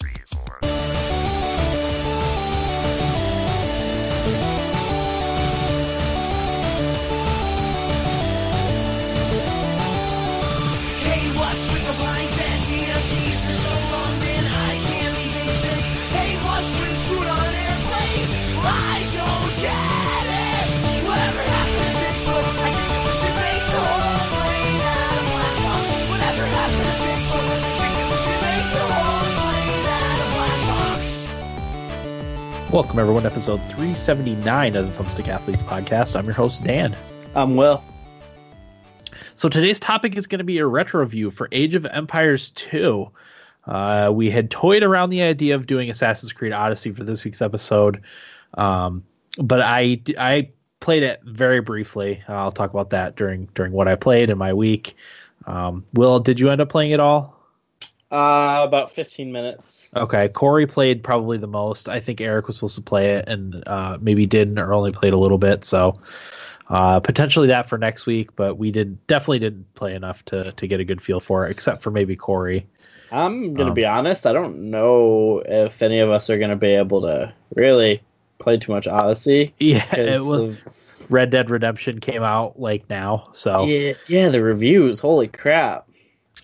three, Welcome, everyone, to episode 379 of the Thumbstick Athletes podcast. I'm your host, Dan. I'm Will. So today's topic is going to be a retro review for Age of Empires 2. Uh, we had toyed around the idea of doing Assassin's Creed Odyssey for this week's episode, um, but I I played it very briefly. I'll talk about that during during what I played in my week. Um, Will, did you end up playing it all? Uh, about 15 minutes. Okay, Corey played probably the most. I think Eric was supposed to play it and uh, maybe didn't or only played a little bit. So uh, potentially that for next week, but we did definitely didn't play enough to to get a good feel for it, except for maybe Corey. I'm gonna Um, be honest. I don't know if any of us are gonna be able to really play too much Odyssey. Yeah. it was, of- Red Dead Redemption came out like now, so yeah, yeah, the reviews. Holy crap!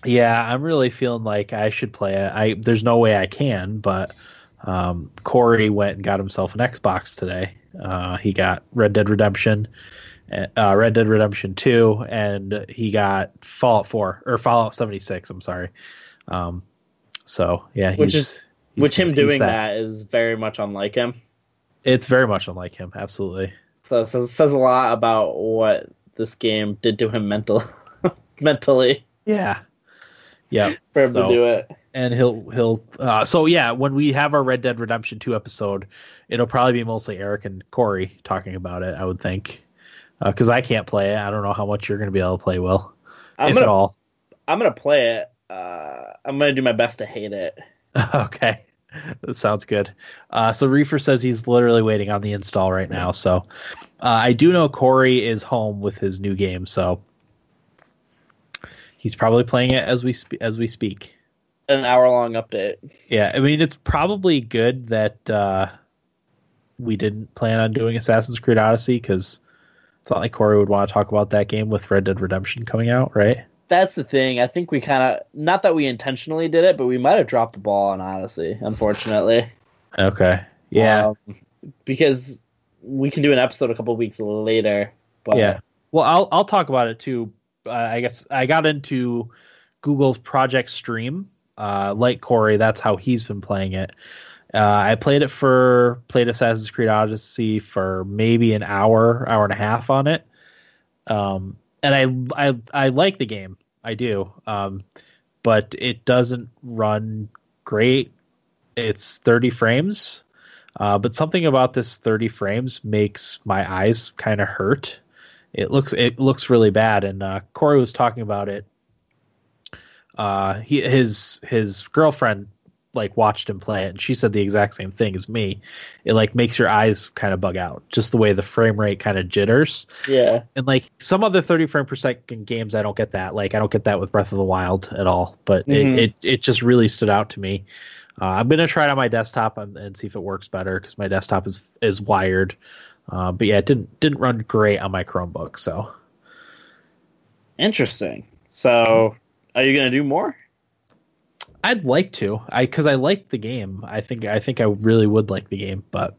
I'm really feeling like I should play it. I there's no way I can, but um, Corey went and got himself an Xbox today. Uh, he got Red Dead Redemption, uh, Red Dead Redemption Two, and he got Fallout Four or Fallout seventy six. I'm sorry. Um, so yeah, Which is- he's- Which him doing that is very much unlike him. It's very much unlike him. Absolutely. So it says, says a lot about what this game did to him mental, mentally Yeah. Yeah. for him So- to do it. and he'll he'll uh, so yeah when we have our red dead redemption 2 episode it'll probably be mostly eric and corey talking about it i would think Uh because i can't play it i don't know how much you're going to be able to play will I'm if at gonna, all I'm gonna play it. Uh, I'm gonna do my best to hate it. okay that sounds good uh, so reefer says he's literally waiting on the install right now so uh, i do know corey is home with his new game so he's probably playing it as we spe- as we speak An hour long update. Yeah, I mean it's probably good that uh, we didn't plan on doing Assassin's Creed Odyssey because it's not like Corey would want to talk about that game with Red Dead Redemption coming out, right? That's the thing. I think we kind of not that we intentionally did it, but we might have dropped the ball on Odyssey, unfortunately. Okay. Yeah. Um, because we can do an episode a couple weeks later. But yeah. Well, I'll I'll talk about it too. Uh, I guess I got into Google's Project Stream. Uh, like Corey, that's how he's been playing it. Uh, I played it for played Assassin's Creed Odyssey for maybe an hour, hour and a half on it. Um, and I I I like the game. I do. Um, but it doesn't run great. It's 30 frames. Uh, but something about this 30 frames makes my eyes kind of hurt. It looks it looks really bad, and uh, Corey was talking about it. Uh, he his his girlfriend like watched him play it, and she said the exact same thing as me. It like makes your eyes kind of bug out, just the way the frame rate kind of jitters. yeah, And like some other 30 frame per second games, I don't get that. Like I don't get that with Breath of the Wild at all. But Mhm. it, it it just really stood out to me. Uh, I'm gonna try it on my desktop and, and see if it works better because my desktop is is wired. Uh, but yeah, it didn't didn't run great on my Chromebook. So interesting. So, are you gonna do more? I'd like to, I because I like the game. I think I think I really would like the game, but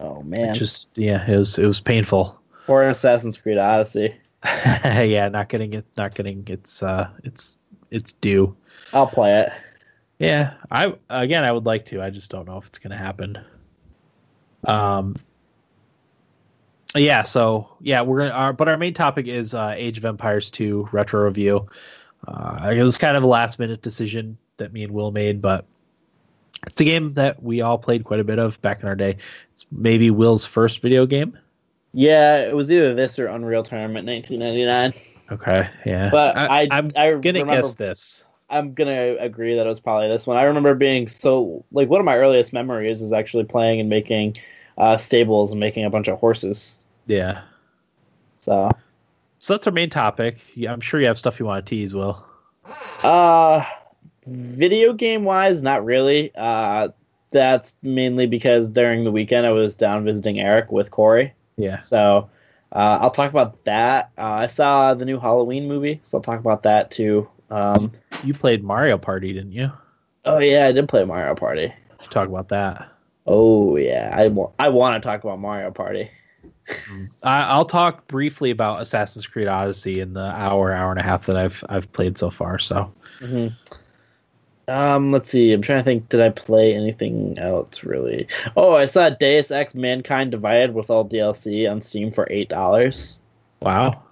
Oh man, just yeah, it was it was painful. or an Assassin's Creed Odyssey. yeah, not getting it, not getting its uh its its due. I'll play it. Yeah, I again I would like to. I just don't know if it's going to happen. Um yeah, so yeah, we're to our but our main topic is uh Age of Empires 2 retro review. Uh it was kind of a last minute decision that me and Will made, but it's a game that we all played quite a bit of back in our day. It's maybe Will's first video game. Yeah, it was either this or Unreal Tournament 1999. Okay, yeah. But I, I'm I gonna remember, guess this. I'm gonna agree that it was probably this one. I remember being so like one of my earliest memories is actually playing and making uh, stables and making a bunch of horses. Yeah. So, So that's our main topic. Yeah, I'm sure you have stuff you want to tease, Will. uh, Video game wise, not really. Uh, that's mainly because during the weekend I was down visiting Eric with Corey. Yeah. So uh, I'll talk about that. Uh, I saw the new Halloween movie, so I'll talk about that too. Um, You played Mario Party, didn't you? oh yeah, I did play Mario Party. Talk about that. Oh yeah, I, I want to talk about Mario Party. I, I'll talk briefly about Assassin's Creed Odyssey in the hour, hour and a half that I've I've played so far. So hmm Um, let's see. I'm trying to think. Did I play anything else really? Oh, I saw Deus Ex: Mankind Divided with all DLC on Steam for eight dollars. wow,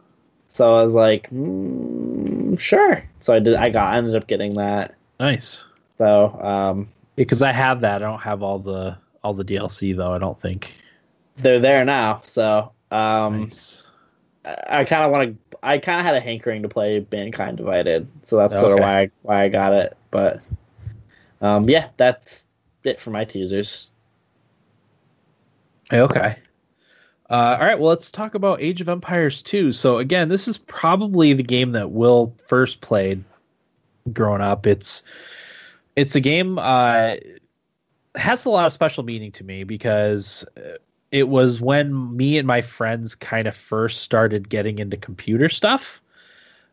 So I was like, mm, sure. So I did. I got. I ended up getting that. nice. So um, Because I have that. I don't have all the all the DLC though. I don't think. They're there now. So um, nice. I, I kind of want to. I kind of had a hankering to play Mankind Divided, so that's sort of why I, why I got it. But um, yeah, that's it for my teasers. Okay. Uh, all right. Well, let's talk about Age of Empires 2. So again, this is probably the game that Will first played growing up. It's it's a game uh, has a lot of special meaning to me because uh, it was when me and my friends kind of first started getting into computer stuff.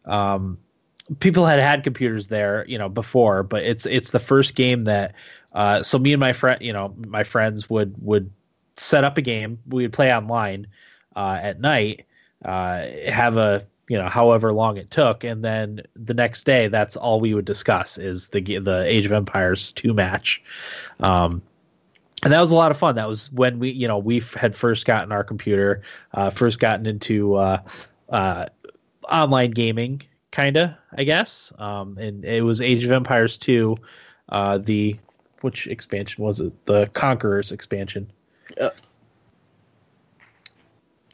Um, people had had computers there, you know, before, but it's it's the first game that. Uh, so me and my friend, you know, my friends would would set up a game. We would play online uh, at night, uh, have a you know however long it took, and then the next day that's all we would discuss is the the Age of Empires two match. Um, and that was a lot of fun. That was when we, you know, we f- had first gotten our computer, uh, first gotten into uh, uh, online gaming, kind of, I guess. Um, and it was Age of Empires 2, uh, the which expansion was it? The Conquerors expansion.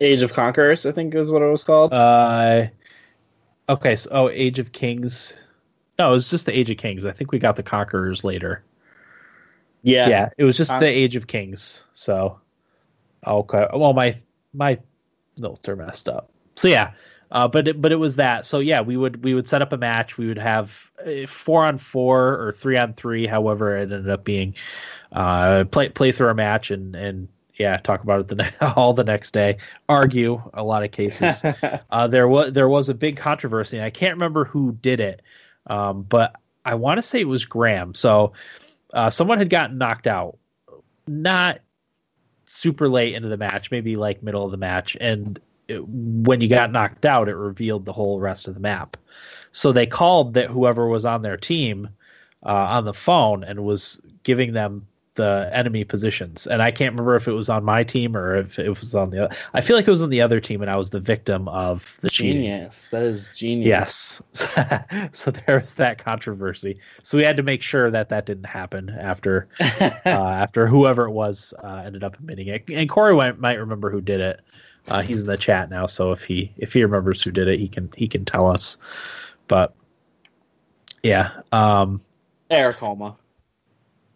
Age of Conquerors, I think is what it was called. Uh, okay, so oh, Age of Kings. No, it was just the Age of Kings. I think we got the Conquerors later. Yeah. Yeah, it was just Con- the Age of Kings. So, okay. Well, my my notes are messed up. So yeah, uh, but it, but it was that. So yeah, we would we would set up a match. We would have uh, four on four or three on three, however it ended up being. Uh, play play through a match and and yeah, talk about it the ne- all the next day. Argue a lot of cases. uh, there was there was a big controversy, and I can't remember who did it, um, but I want to say it was Graham. So uh, someone had gotten knocked out, not super late into the match, maybe like middle of the match, and it, when you got knocked out, it revealed the whole rest of the map. So they called that whoever was on their team uh, on the phone and was giving them the enemy positions. And I can't remember if it was on my team or if it was on the. other. I feel like it was on the other team, and I was the victim of the cheating. genius. That is genius. Yes. so there was that controversy. So we had to make sure that that didn't happen after uh, after whoever it was uh, ended up admitting it. And Corey might, might remember who did it. Uh, he's in the chat now, so if he if he remembers who did it, he can he can tell us. But yeah, um, Eric Homa.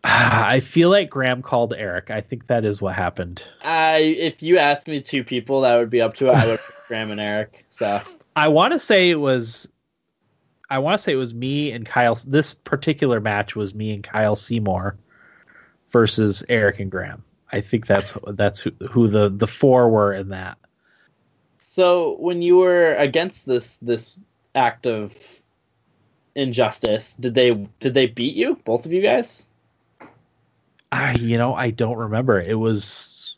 I feel like Graham called Eric. I think that is what happened. I if you asked me two people that would be up to it, I would Graham and Eric. So I want to say it was. I want to say it was me and Kyle. This particular match was me and Kyle Seymour versus Eric and Graham. I think that's that's who, who the the four were in that. So when you were against this this act of injustice, did they did they beat you? Both of you guys? I you know I don't remember. It was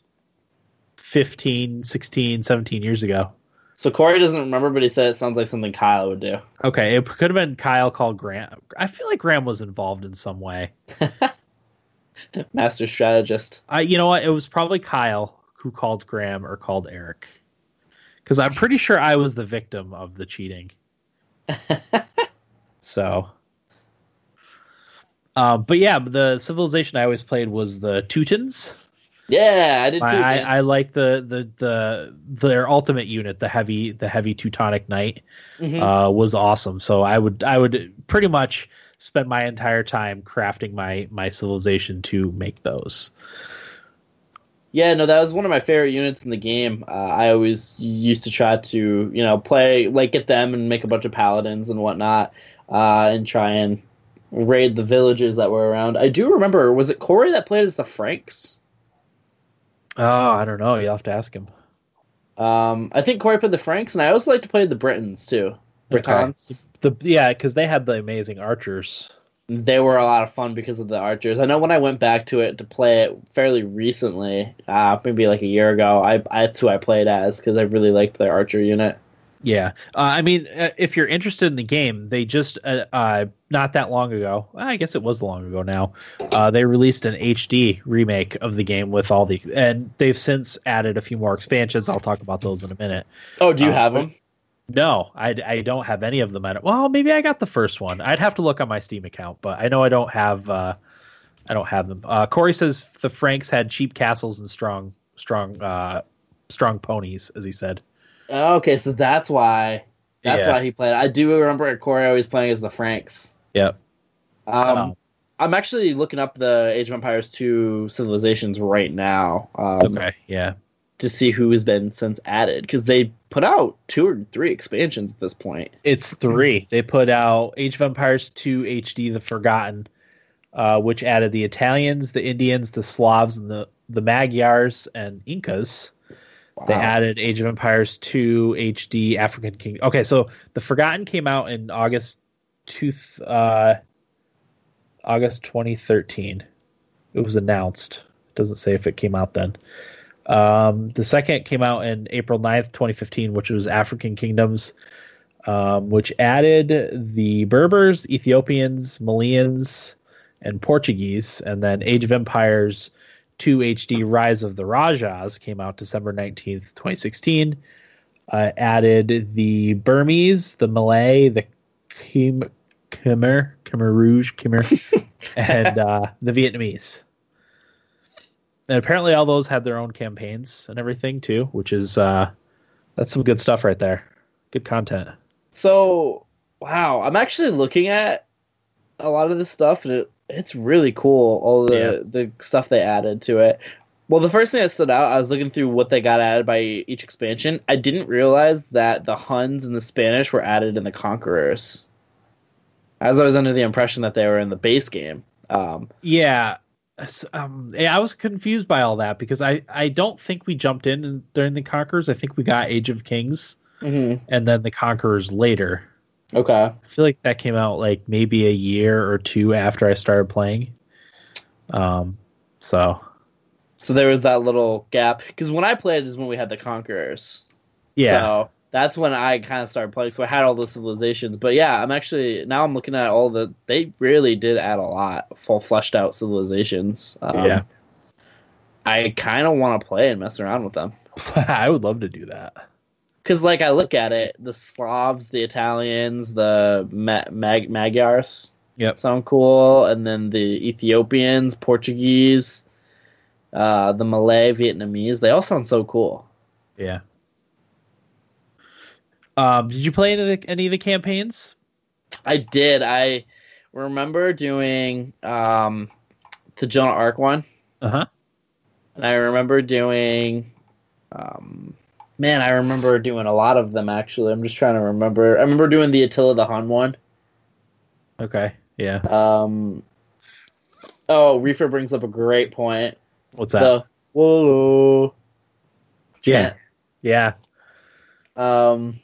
15, 16, 17 years ago. So Corey doesn't remember, but he said it sounds like something Kyle would do. Okay, it could have been Kyle called Graham. I feel like Graham was involved in some way. Master strategist. I you know what? It was probably Kyle who called Graham or called Eric. Because I'm pretty sure I was the victim of the cheating. so, uh, but yeah, the civilization I always played was the Teutons. Yeah, I did too. I, I. I like the, the the their ultimate unit, the heavy the heavy Teutonic Knight, Mhm. uh, was awesome. So I would I would pretty much spend my entire time crafting my my civilization to make those. Yeah, no, that was one of my favorite units in the game. Uh, I always used to try to, you know, play like get them and make a bunch of paladins and whatnot, uh, and try and raid the villages that were around. I do remember. Was it Corey that played as the Franks? Oh, I don't know. You'll have to ask him. Um, I think Corey played the Franks, and I also like to play the Britons too. Britons. The yeah, because they had the amazing archers. They were a lot of fun because of the archers. I know when I went back to it to play it fairly recently, uh, maybe like a year ago, I that's who I played as because I really liked their archer unit. Yeah, uh, I mean, uh, if you're interested in the game, they just uh, uh, not that long ago. I guess it was long ago now. Uh, they released an HD remake of the game with all the, and they've since added a few more expansions. I'll talk about those in a minute. Oh, do you Uh, have them? No, I, I don't have any of them. At well, maybe I got the first one. I'd have to look on my Steam account, but I know I don't have. Uh, I don't have them. Uh, Corey says the Franks had cheap castles and strong, strong, uh, strong ponies, as he said. Okay, so that's why. That's Yeah. why he played. I do remember Corey always playing as the Franks. Yep. Um, Oh. I'm actually looking up the Age of Empires 2 civilizations right now um, Okay. Yeah. to see who has been since added because they put out two or three expansions at this point. It's three. They put out Age of Empires 2 HD The Forgotten, uh, which added the Italians, the Indians, the Slavs, and the, the Magyars and Incas. They added Age of Empires 2 HD African King. Okay, so The Forgotten came out in August two, uh, August 2013. It was announced. It doesn't say if it came out then. Um, the second came out in April 9th, 2015, which was African Kingdoms, um, which added the Berbers, Ethiopians, Malians, and Portuguese. And then Age of Empires 2 HD Rise of the Rajas came out December 19th, 2016. Uh, added the Burmese, the Malay, the Khmer, Khmer, Khmer Rouge, Khmer, and uh, the Vietnamese. And apparently, all those had their own campaigns and everything too, which is uh, that's some good stuff right there. Good content. So, wow, I'm actually looking at a lot of this stuff, and it, it's really cool. All the Yeah. the stuff they added to it. Well, the first thing that stood out, I was looking through what they got added by each expansion. I didn't realize that the Huns and the Spanish were added in the Conquerors. As I was under the impression that they were in the base game. Um, Yeah, um, yeah, I was confused by all that because I I don't think we jumped in during the Conquerors. I think we got Age of Kings and then the Conquerors later. Okay. I feel like that came out like maybe a year or two after I started playing. Um, so So there was that little gap because when I played is when we had the Conquerors. yeah, So that's when I kind of started playing. So I had all the civilizations. But yeah, I'm actually now I'm looking at all the. They really did add a lot full fleshed out civilizations. Um, yeah, I kind of want to play and mess around with them I would love to do that. Because, like, I look at it, the Slavs, the Italians, the Ma- Mag- Magyars Yep. sound cool, and then the Ethiopians, Portuguese, uh, the Malay, Vietnamese. They all sound so cool. Yeah. Um, did you play any of the, any of the campaigns? I did. I remember doing um, the Joan of Arc one, Uh huh. and I remember doing. Um, man, I remember doing a lot of them actually. I'm just trying to remember. I remember doing the Attila the Hun one. Okay. Yeah. Um, oh, Reefer brings up a great point. What's that? The whoa. yeah. Yeah. Um,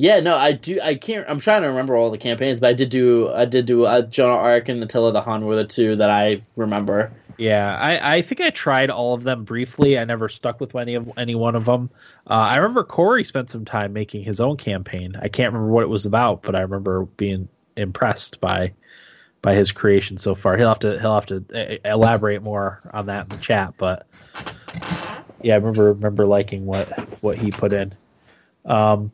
yeah, no, I do. I can't. I'm trying to remember all the campaigns, but I did do. I did do. Uh, of Arc and Attila the Hun were the two that I remember. Yeah, I, I think I tried all of them briefly. I never stuck with any of any one of them. Uh, I remember Corey spent some time making his own campaign. I can't remember what it was about, but I remember being impressed by by his creation so far. He'll have to he'll have to uh, elaborate more on that in the chat. But yeah, I remember remember liking what what he put in. Um,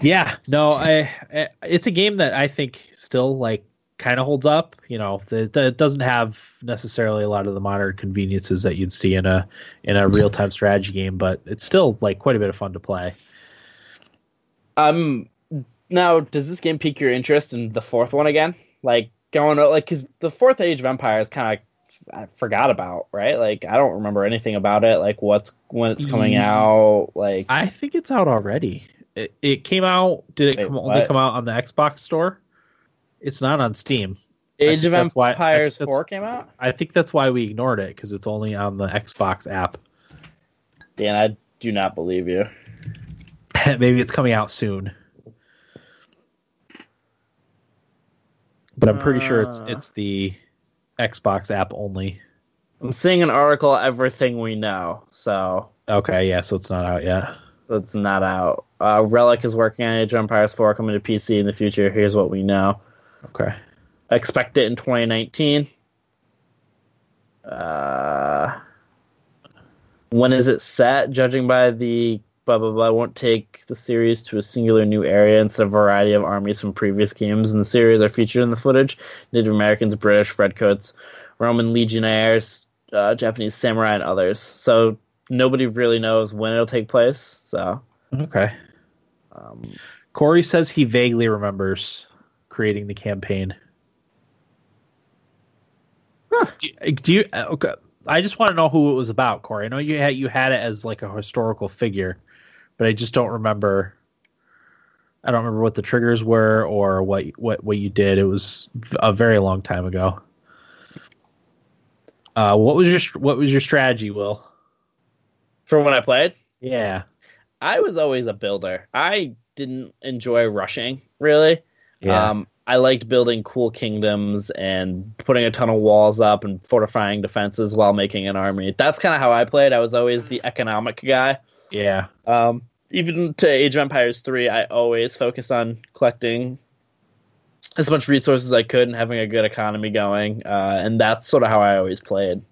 yeah, no, I, I it's a game that I think still like kind of holds up. You know, the, it doesn't have necessarily a lot of the modern conveniences that you'd see in a in a real time strategy game, but it's still like quite a bit of fun to play. Um, now does this game pique your interest in the fourth one again? Like going like because the fourth Age of Empires kind of I forgot about right. Like I don't remember anything about it. Like what's when it's coming Mm. out. Like I think it's out already. It, it came out. Did it Wait, come, only come out on the Xbox store? It's not on Steam. Age of why- Empires think 4 came out? I think that's why we ignored it because it's only on the Xbox app. Dan, I do not believe you. Maybe it's coming out soon. But I'm pretty sure it's Uh. it's the Xbox app only. I'm seeing an article, Everything We Know, so Okay, yeah, so it's not out yet. it's not out. Uh, Relic is working on Age of Empires 4 coming to PC in the future. Here's what we know. Okay. Expect it in 2019. Uh, when is it set? Judging by the blah blah blah, I won't take the series to a singular new area instead of a variety of armies from previous games. In the series are featured in the footage Native Americans, British, Redcoats, Roman legionnaires, uh, Japanese samurai, and others. So nobody really knows when it'll take place. So Okay. um, Corey says he vaguely remembers creating the campaign. Do you- Do you? uh, Okay. I just want to know who it was about, Corey. I know you had you had it as like a historical figure, but I just don't remember. I don't remember what the triggers were or what what what you did. It was a very long time ago. Uh, what was your what was your strategy, Will? for when I played. Yeah, I was always a builder. I didn't enjoy rushing really. Yeah, Um, I liked building cool kingdoms and putting a ton of walls up and fortifying defenses while making an army. That's kind of how I played. I was always the economic guy. yeah. Um, even to Age of Empires 3, I always focus on collecting as much resources as I could and having a good economy going. Uh, and that's sort of how I always played.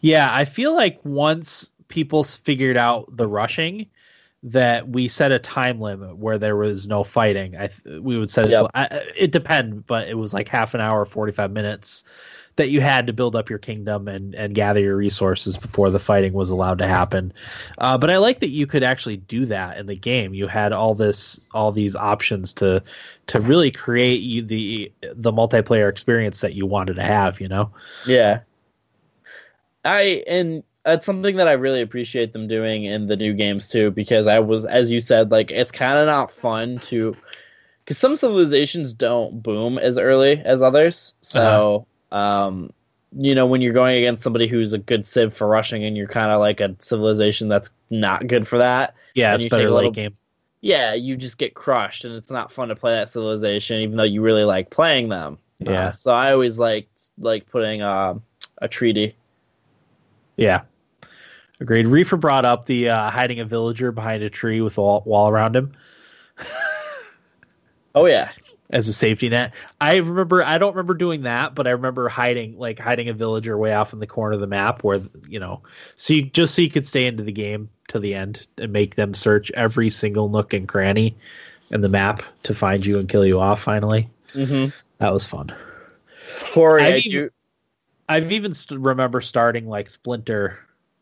Yeah, I feel like once people figured out the rushing, that we set a time limit where there was no fighting. I we would set it. Yep. I, it depend, but it was like half an hour, forty five minutes that you had to build up your kingdom and and gather your resources before the fighting was allowed to happen. Uh, but I like that you could actually do that in the game. You had all this all these options to to really create you the the multiplayer experience that you wanted to have. You know. Yeah. I and that's something that I really appreciate them doing in the new games too, because I was, as you said, like it's kind of not fun to, because some civilizations don't boom as early as others. So, um, you know, when you're going against somebody who's a good civ for rushing, and you're kind of like a civilization that's not good for that, Yeah, it's better late little- game. yeah, you just get crushed, and it's not fun to play that civilization, even though you really like playing them. Yeah. Uh, so I always liked like putting uh, a treaty. Yeah. Agreed. Reefer brought up the uh, hiding a villager behind a tree with a wall, wall around him Oh yeah. as a safety net. I remember I don't remember doing that, but I remember hiding like hiding a villager way off in the corner of the map where you know, so you just so you could stay into the game to the end and make them search every single nook and cranny in the map to find you and kill you off finally. Mm-hmm. That was fun. Corey, I've I even-. I've even st- remember starting like splinter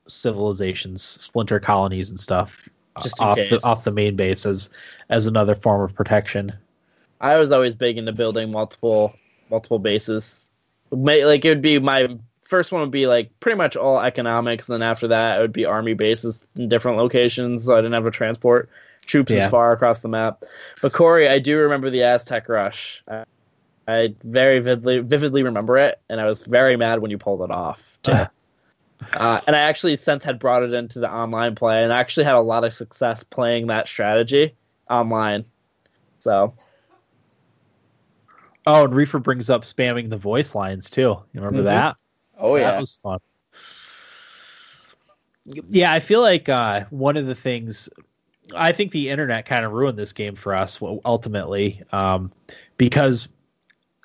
civilizations, splinter colonies and stuff Just off case. the off the main base as as another form of protection. I was always big into building multiple multiple bases. May, like it would be my first one would be like pretty much all economics, and then after that it would be army bases in different locations, so I didn't have to transport troops Yeah. as far across the map. But Corey, I do remember the Aztec rush. I, I very vividly vividly remember it, and I was very mad when you pulled it off. Uh, and I actually since had brought it into the online play, and I actually had a lot of success playing that strategy online. So Oh, and Reefer brings up spamming the voice lines too. You remember Mhm. that? Oh yeah. that was fun. Yeah, I feel like uh, one of the things I think the internet kind of ruined this game for us ultimately um, because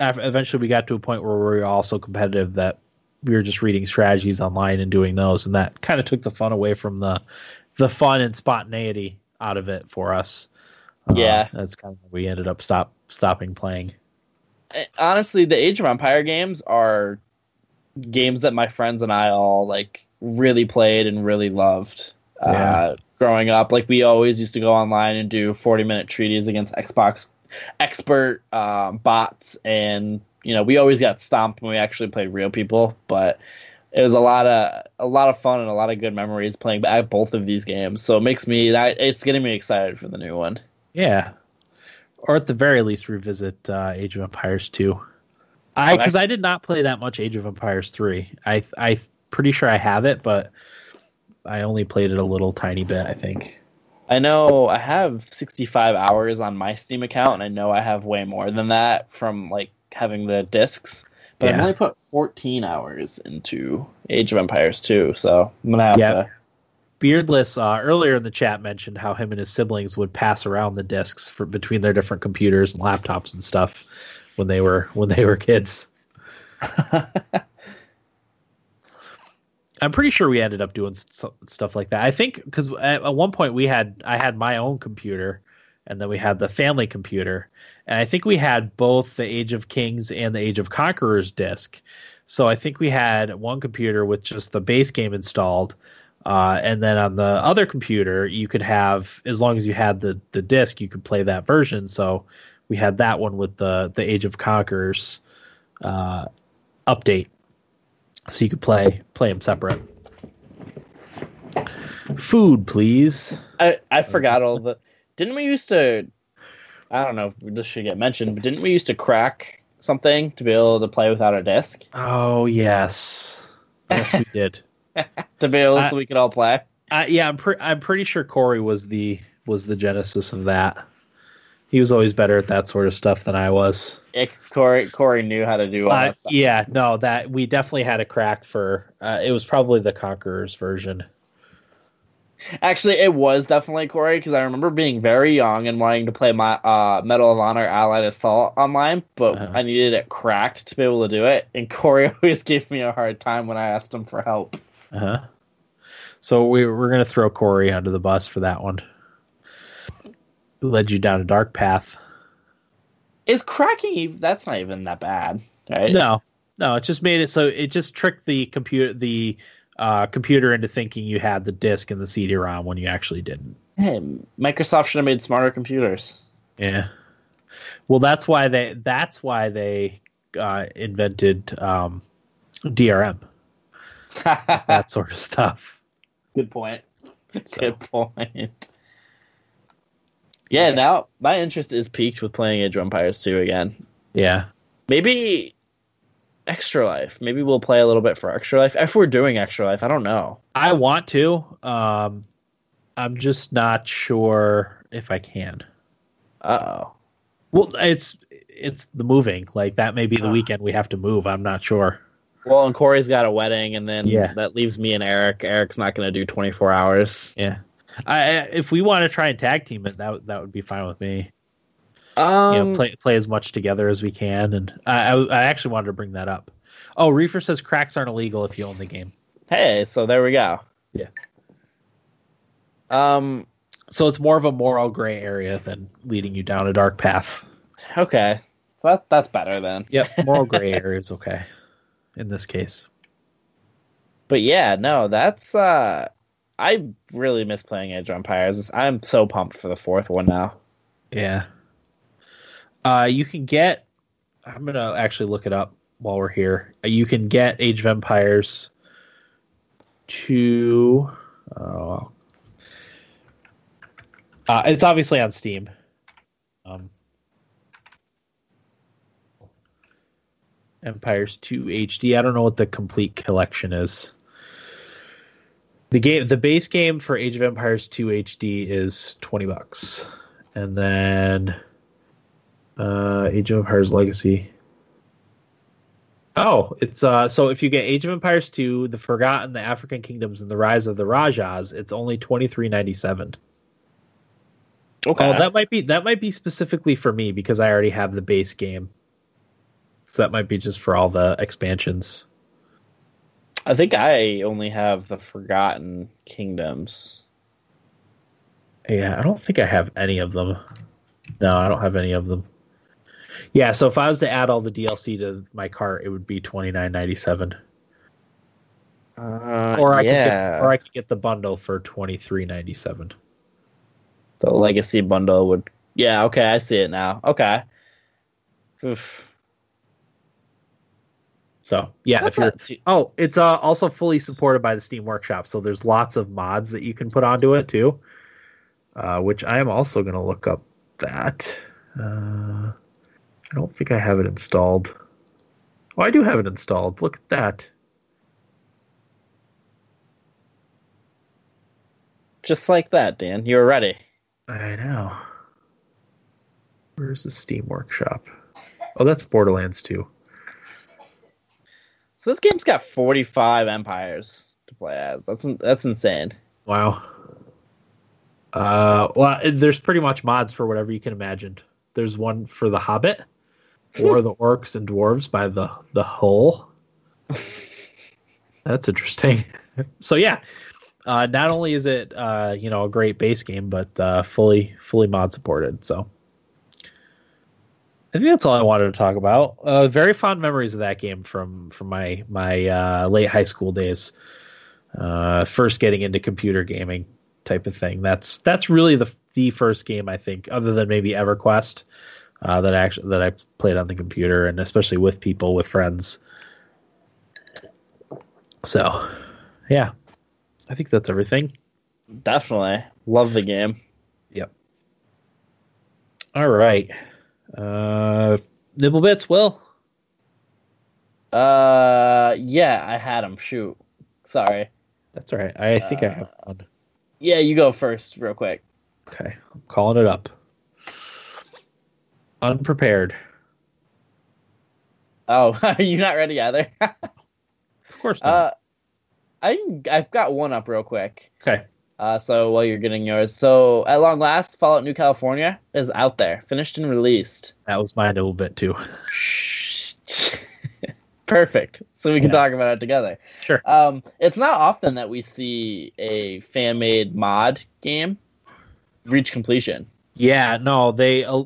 eventually we got to a point where we were all so competitive that we were just reading strategies online and doing those, and that kind of took the fun away from the the fun and spontaneity out of it for us. Uh, Yeah. that's kind of we ended up stop stopping playing. Honestly, the Age of Empire games are games that my friends and I all like really played and really loved. Yeah. Uh, growing up, like we always used to go online and do forty minute treaties against Xbox expert um, bots, and you know we always got stomped when we actually played real people. But it was a lot of a lot of fun and a lot of good memories playing back both of these games. So it makes me that it's getting me excited for the new one. Yeah. or at the very least revisit uh, Age of Empires 2. I because I did not play that much Age of Empires 3. I I pretty sure I have it, but I only played it a little tiny bit. I think. I know I have 65 hours on my Steam account, and I know I have way more than that from like having the discs. But I've Yeah. only put 14 hours into Age of Empires 2, so I'm gonna have Yeah. to. Beardless uh, earlier in the chat mentioned how him and his siblings would pass around the discs for between their different computers and laptops and stuff when they were when they were kids. I'm pretty sure we ended up doing s- stuff like that. I think because at, at one point we had I had my own computer, and then we had the family computer, and I think we had both the Age of Kings and the Age of Conquerors disc. So I think we had one computer with just the base game installed, uh, and then on the other computer you could have as long as you had the the disc you could play that version. So we had that one with the the Age of Conquerors uh, update so you could play play them separate. Food, please. I, I forgot all the. Didn't we used to? I don't know if this should get mentioned, but didn't we used to crack something to be able to play without a disc? Oh yes, yes we did. To be able I- so we could all play? Uh, yeah, I'm pre- I'm pretty sure Corey was the was the genesis of that. He was always better at that sort of stuff than I was. It, Corey Corey knew how to do all Uh, yeah, no, that we definitely had a crack for. Uh, it was probably the Conquerors version. Actually, it was definitely Corey because I remember being very young and wanting to play my uh, Medal of Honor Allied Assault online, but Uh-huh. I needed it cracked to be able to do it. And Corey always gave me a hard time when I asked him for help. Uh huh. So we we're gonna throw Corey under the bus for that one. Led you down a dark path? Is cracking? That's not even that bad, right? No, no, it just made it so it just tricked the computer the uh, computer into thinking you had the disk and the CD-ROM when you actually didn't. Hey, Microsoft should have made smarter computers. Yeah. Well, that's why they that's why they uh, invented um, DRM. That sort of stuff. Good point. So, Good point. Yeah, now my interest is peaked with playing Age of Empires 2 again. yeah. Maybe Extra Life. Maybe we'll play a little bit for Extra Life. If we're doing Extra Life, I don't know. I want to. Um, I'm just not sure if I can. Uh oh. Well, it's it's the moving. Like that may be the Ah. weekend we have to move. I'm not sure. Well, and Corey's got a wedding, and then Yeah. that leaves me and Eric. Eric's not going to do 24 hours. Yeah. I, I- if we want to try and tag team it, that that would be fine with me. Um, you know, play play as much together as we can. And I, I, I actually wanted to bring that up. Oh, Reefer says cracks aren't illegal if you own the game. Hey, so there we go. Yeah. Um. So it's more of a moral gray area than leading you down a dark path. Okay. So that, that's better then. Yep, moral gray area is okay in this case. But yeah, no, that's uh I really miss playing Age of Empires. I'm so pumped for the fourth one now. Yeah. Uh, you can get. I'm gonna actually look it up while we're here. Uh, You can get Age of Empires two. Oh. Uh, it's obviously on Steam. Um, Empires 2 HD. I don't know what the complete collection is. The game, the base game for Age of Empires 2 HD is 20 bucks. And then uh Age of Empires Legacy. Oh, it's uh so if you get Age of Empires 2, The Forgotten, The African Kingdoms, and The Rise of the Rajas, it's only twenty three ninety seven. Okay. Oh, that might be that might be specifically for me because I already have the base game. So that might be just for all the expansions. I think I only have the Forgotten Kingdoms. Yeah, I don't think I have any of them. No, I don't have any of them. Yeah, so if I was to add all the DLC to my cart, it would be twenty nine ninety seven. Uh, Or I yeah, could get, or I could get the bundle for twenty three ninety seven. the Legacy bundle would. Yeah, okay, I see it now. Okay. Oof. So yeah, That's if you're too- oh, it's uh, also fully supported by the Steam Workshop, so there's lots of mods that you can put onto it too. Uh, which I am also going to look up that Uh, I don't think I have it installed. Oh, I do have it installed. Look at that. Just like that, Dan. You're ready. I know. Where's the Steam Workshop? Oh, that's Borderlands 2. So this game's got 45 empires to play as. That's that's insane. Wow. Uh, well, there's pretty much mods for whatever you can imagine. There's one for the Hobbit, or the orcs and dwarves by the the Hull. That's interesting. so yeah, uh, not only is it uh, you know a great base game, but uh, fully fully mod supported. So I think that's all I wanted to talk about. Uh, very fond memories of that game from from my my uh, late high school days. Uh, first getting into computer gaming type of thing. That's that's really the the first game I think, other than maybe EverQuest, uh, that I actually that I played on the computer and especially with people with friends. So, yeah, I think that's everything. Definitely. Love the game. Yep. All right. Uh, nibble bits, Will. Uh, yeah, I had him. Shoot. Sorry. That's all right. I think I have one. Yeah, you go first, real quick. Okay, I'm calling it up. Unprepared. Oh, are you not ready either? Of course not. uh, I I've got one up real quick. okay. Uh, so while you're getting yours, so at long last, Fallout New California is out there, finished and released. That was my little bit too. Perfect. So we can Yeah. talk about it together. Sure. Um, it's not often that we see a fan made mod game reach completion. Yeah, no, they. Uh,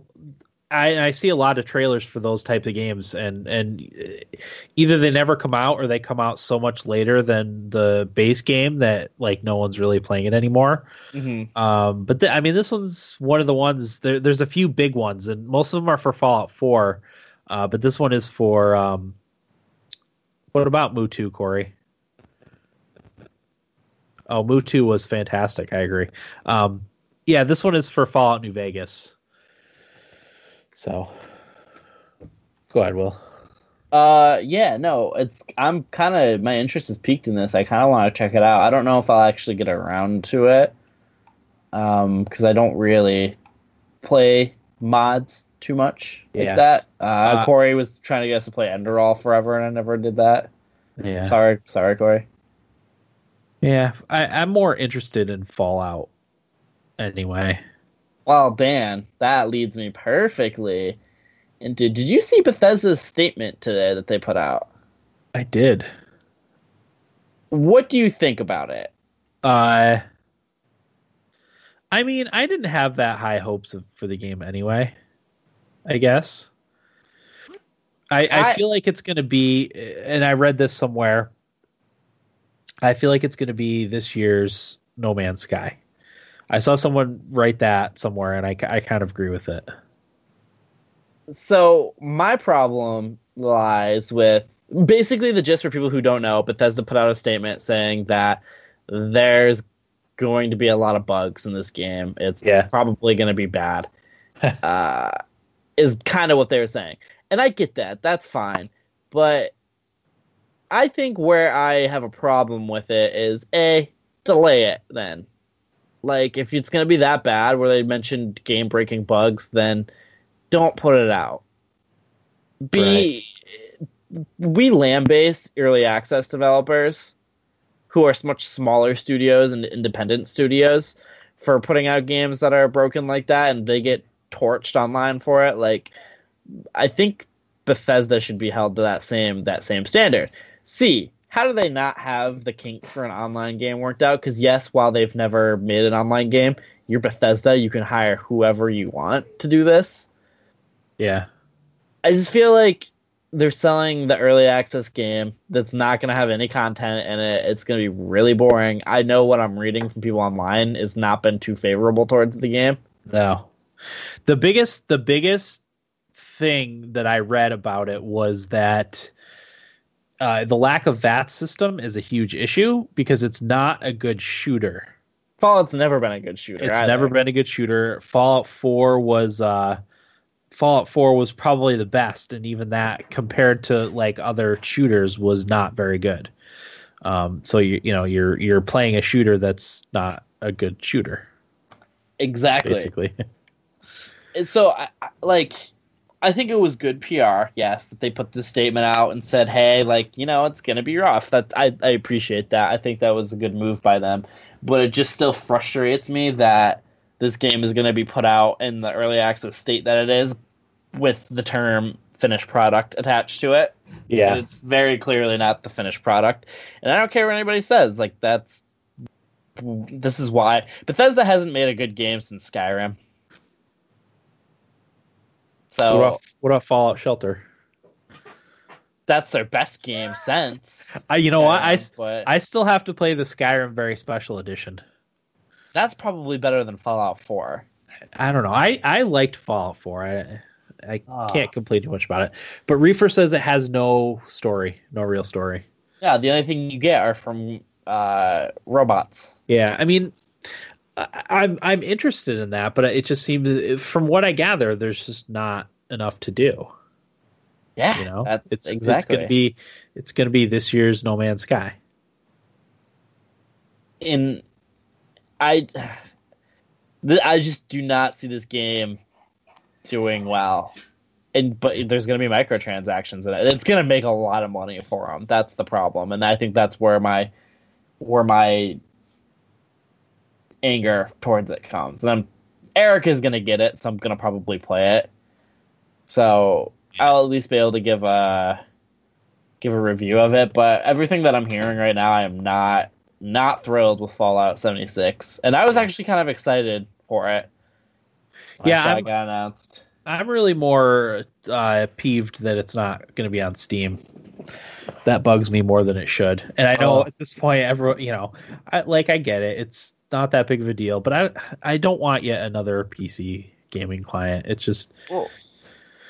I I see a lot of trailers for those types of games, and and uh, either they never come out or they come out so much later than the base game that like no one's really playing it anymore. Mm-hmm. Um, but th- I mean, this one's one of the ones. There, there's a few big ones, and most of them are for Fallout Four. Uh, but this one is for. Um, what about Mutu, Corey? Oh, Mutu was fantastic. I agree. Um, yeah, this one is for Fallout New Vegas. So, go ahead, Will. Uh, yeah, no, it's I'm kind of my interest is peaked in this. I kind of want to check it out. I don't know if I'll actually get around to it, um, because I don't really play mods too much like Yeah. that. Uh, Uh, Corey was trying to get us to play Enderal forever, and I never did that. Yeah, Sorry, sorry, Corey. yeah. I, I'm more interested in Fallout. Anyway, Well, Dan, that leads me perfectly into. Did you see Bethesda's statement today that they put out? I did. What do you think about it? Uh, I mean, I didn't have that high hopes of, for the game anyway. I guess. I, I, I- feel like it's going to be, and I read this somewhere. I feel like it's going to be this year's No Man's Sky. I saw someone write that somewhere, and I, I kind of agree with it. So my problem lies with basically the gist for people who don't know. Bethesda put out a statement saying that there's going to be a lot of bugs in this game. It's Yeah. probably going to be bad. uh, is kind of what they were saying, and I get that. That's fine, but I think where I have a problem with it is a delay it then. Like if it's going to be that bad, where they mentioned game breaking bugs, then don't put it out. B, we land based early access developers who are much smaller studios and independent studios for putting out games that are broken like that and they get torched online for it. Like, I think Bethesda should be held to that same that same standard. C, how do they not have the kinks for an online game worked out? Because yes, while they've never made an online game, you're Bethesda. You can hire whoever you want to do this. Yeah. I just feel like they're selling the early access game that's not going to have any content in it. It's going to be really boring. I know what I'm reading from people online has not been too favorable towards the game. No. The biggest the biggest thing that I read about it was that uh, the lack of VATS system is a huge issue because it's not a good shooter. Fallout's never been a good shooter. It's either. never been a good shooter. Fallout 4 was uh Fallout 4 was probably the best, and even that compared to like other shooters was not very good. Um, so you you know you're you're playing a shooter that's not a good shooter, Exactly. basically. so I, I- like I think it was good PR, yes, that they put this statement out and said, "Hey, like you know, it's gonna be rough." That I I appreciate that. I think that was a good move by them, but it just still frustrates me that this game is gonna be put out in the early access state that it is, with the term finished product attached to it. Yeah, it's very clearly not the finished product, and I don't care what anybody says. Like that's this is why Bethesda hasn't made a good game since Skyrim. So What about, what about Fallout Shelter? that's their best game since. I you know what I but I still have to play the Skyrim Very Special Edition. that's probably better than Fallout Four. I don't know. I I liked Fallout 4. I I Ah. can't complain too much about it. But Reefer says it has no story, no real story. Yeah, the only thing you get are from uh, robots. Yeah, I mean, I'm I'm interested in that, but it just seems, from what I gather, there's just not enough to do. Yeah, You know, it's exactly. it's gonna be it's gonna be this year's No Man's Sky. in I th- I just do not see this game doing well. And but there's going to be microtransactions in it. It's going to make a lot of money for them. That's the problem, and I think that's where my where my anger towards it comes. And I'm Eric is going to get it, so I'm going to probably play it. So I'll at least be able to give a give a review of it. But everything that I'm hearing right now, I am not not thrilled with Fallout 76, and I was actually kind of excited for it. Yeah, I'm- got announced. I'm really more uh, peeved that it's not going to be on Steam. That bugs me more than it should. And I know Oh. at this point, everyone, you know, I, like I get it. It's not that big of a deal, but I I don't want yet another PC gaming client. It's just Well,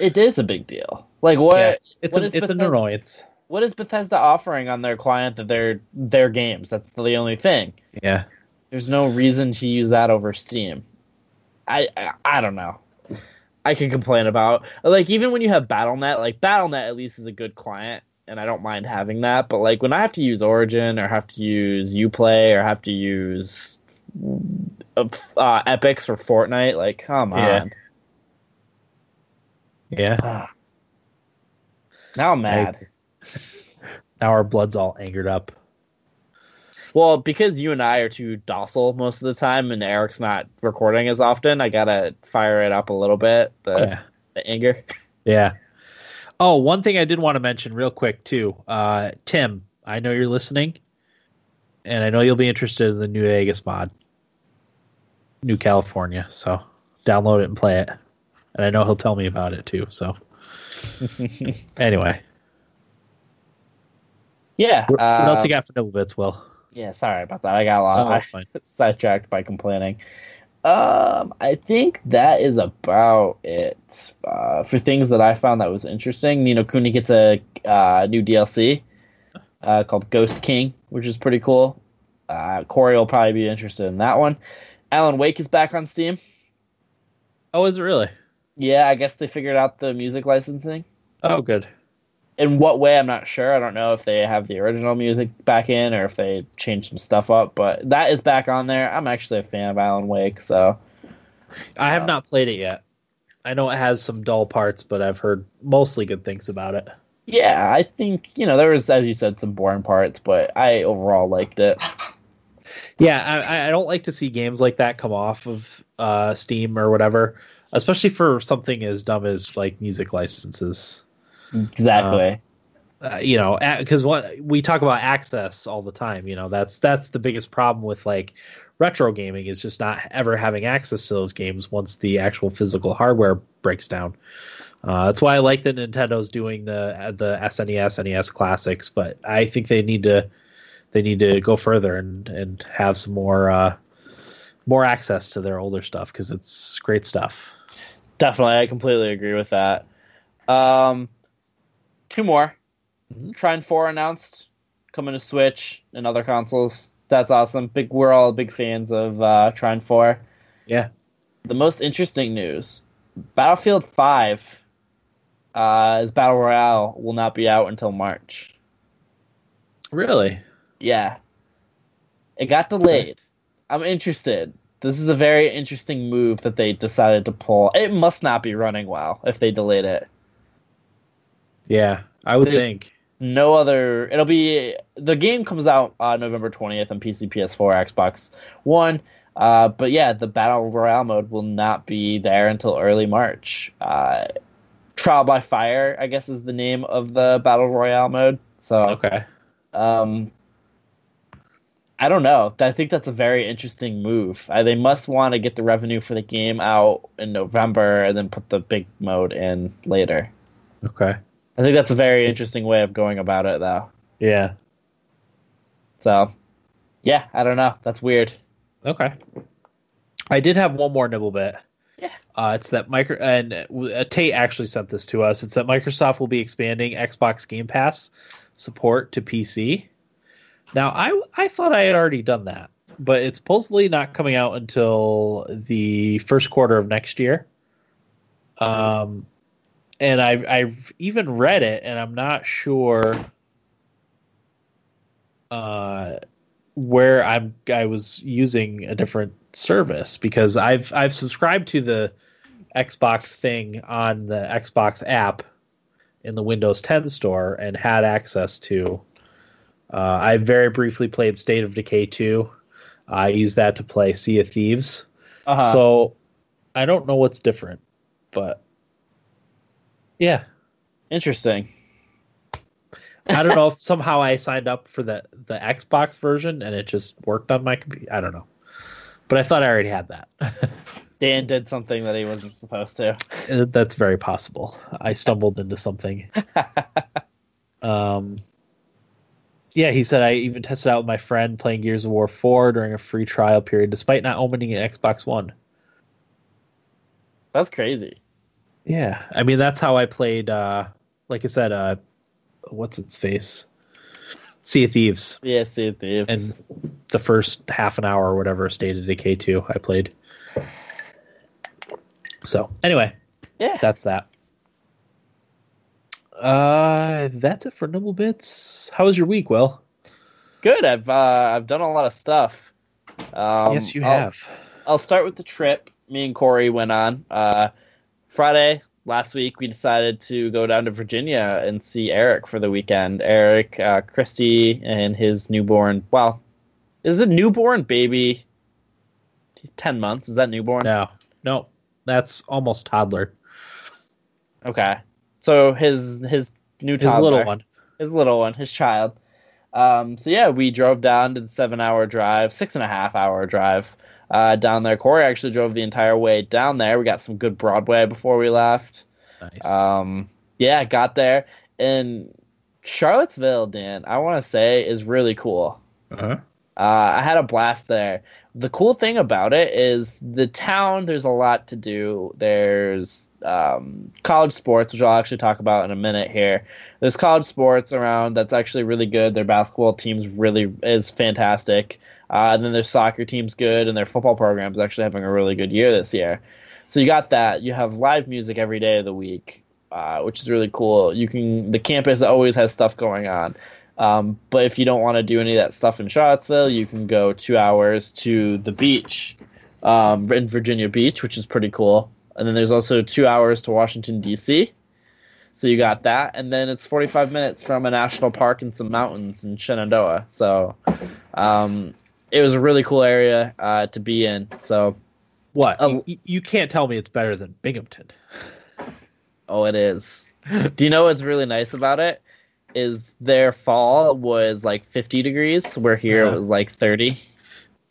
it is a big deal. Like what? Yeah. it's what a, it's an Bethesda- annoyance. What is Bethesda offering on their client that they're their games? That's the only thing. Yeah, There's no reason to use that over Steam. I I, I don't know. I can complain about like even when you have BattleNet, like BattleNet at least is a good client, and I don't mind having that. But like when I have to use Origin or have to use UPlay or have to use uh, uh, Epics for Fortnite, like come on. yeah. Ah. Now I'm mad. Now our blood's all angered up. Well, because you and I are too docile most of the time, and Eric's not recording as often, I gotta fire it up a little bit. The, yeah. the anger. Yeah. Oh, one thing I did want to mention real quick too. Uh, Tim, I know you're listening, and I know you'll be interested in the New Vegas mod, New California. So download it and play it. And I know he'll tell me about it too. So anyway, Yeah. what, what else you got for Nibble Bits, Will? Yeah, sorry about that. I got a lot. Oh, sidetracked by complaining. Um, I think that is about it uh, for things that I found that was interesting. Ni no Kuni gets a uh, new DLC uh, called Ghost King, which is pretty cool. Uh, Corey will probably be interested in that one. Alan Wake is back on Steam. Oh, is it really? Yeah, I guess they figured out the music licensing. Oh, good. In what way, I'm not sure. I don't know if they have the original music back in or if they changed some stuff up, but that is back on there. I'm actually a fan of Alan Wake, so I have Uh, not played it yet. I know it has some dull parts, but I've heard mostly good things about it. yeah, I think you know there was, as you said, some boring parts, but I overall liked it. Yeah, I, I don't like to see games like that come off of uh, Steam or whatever, especially for something as dumb as like music licenses. Exactly. Uh, you know, because what we talk about access all the time. You know, that's that's the biggest problem with like retro gaming is just not ever having access to those games once the actual physical hardware breaks down. Uh, that's why I like that Nintendo's doing the the SNES, NES classics, but I think they need to they need to go further and and have some more uh, more access to their older stuff because it's great stuff. Definitely, I completely agree with that. Um, two more. Mhm. Trine Four announced coming to Switch and other consoles. That's awesome. Big, we're all big fans of uh, Trine Four. Yeah. The most interesting news Battlefield Five, uh, his battle royale will not be out until March. Really? Yeah, it got delayed. I'm interested. This is a very interesting move that they decided to pull. It must not be running well if they delayed it. Yeah, I would There's- think. no other it'll be the game comes out on november 20th on pc ps4 xbox one uh, but yeah the battle royale mode will not be there until early march uh, trial by fire i guess is the name of the battle royale mode so Okay. um, i don't know i think that's a very interesting move uh, they must want to get the revenue for the game out in november and then put the big mode in later Okay. i think that's a very interesting way of going about it though Yeah. So, yeah, I don't know. That's weird. Okay. I did have one more nibble bit. Yeah. Uh, it's that micro and uh, Tate actually sent this to us. It's that Microsoft will be expanding Xbox Game Pass support to PC. Now, I I thought I had already done that, but it's supposedly not coming out until the first quarter of next year. Um, and I've I've even read it, and I'm not sure. Uh, where I'm I was using a different service because I've I've subscribed to the Xbox thing on the Xbox app in the Windows 10 store and had access to. Uh, I very briefly played State of Decay 2. I used that to play Sea of Thieves. Uh-huh. So I don't know what's different, but yeah, interesting. I don't know if somehow I signed up for the the Xbox version and it just worked on my computer. I don't know, but I thought I already had that. Dan did something that he wasn't supposed to. That's very possible. I stumbled into something. Um, yeah, he said I even tested out with my friend playing Gears of War 4 during a free trial period, despite not owning an Xbox One. That's crazy. Yeah, I mean that's how I played. Uh, like I said, uh, what's its face? Sea of Thieves. Yeah, Sea of Thieves. and the first half an hour or whatever State of Decay 2 I played. So anyway, yeah, that's that. Uh, that's it for Nibble Bits. How was your week, Will? good. I've uh, I've done a lot of stuff. Um, yes, you I'll- have. I'll start with the trip me and Corey went on. Uh, Friday last week, we decided to go down to Virginia and see Eric for the weekend. Eric, uh, Christy, and his newborn. Well, is it newborn baby? He's ten months. Is that newborn? No, no, that's almost toddler. Okay. So his his new His toddler, little one. his little one, his child. Um, so yeah, we drove down to the seven hour drive, six and a half hour drive uh, down there. Corey actually drove the entire way down there. We got some good Broadway before we left. Nice. Um, yeah, got there. And Charlottesville, Dan, I want to say is really cool. uh-huh. Uh, I had a blast there. The cool thing about it is the town. There's a lot to do. There's um, college sports, which I'll actually talk about in a minute here. There's college sports around that's actually really good. Their basketball team's really is fantastic. Uh, and then their soccer team's good, and their football program's actually having a really good year this year. So you got that. You have live music every day of the week, uh, which is really cool. You can the campus always has stuff going on. Um, but if you don't want to do any of that stuff in Charlottesville, you can go two hours to the beach um, in Virginia Beach, which is pretty cool. And then there's also two hours to Washington, D.C. So you got that. And then it's 45 minutes from a national park and some mountains in Shenandoah. So um, it was a really cool area uh, to be in. So, What? You, you can't tell me it's better than Binghamton. oh, it is. do you know what's really nice about it? Is their fall was like 50 degrees, where here Uh-huh. it was like 30.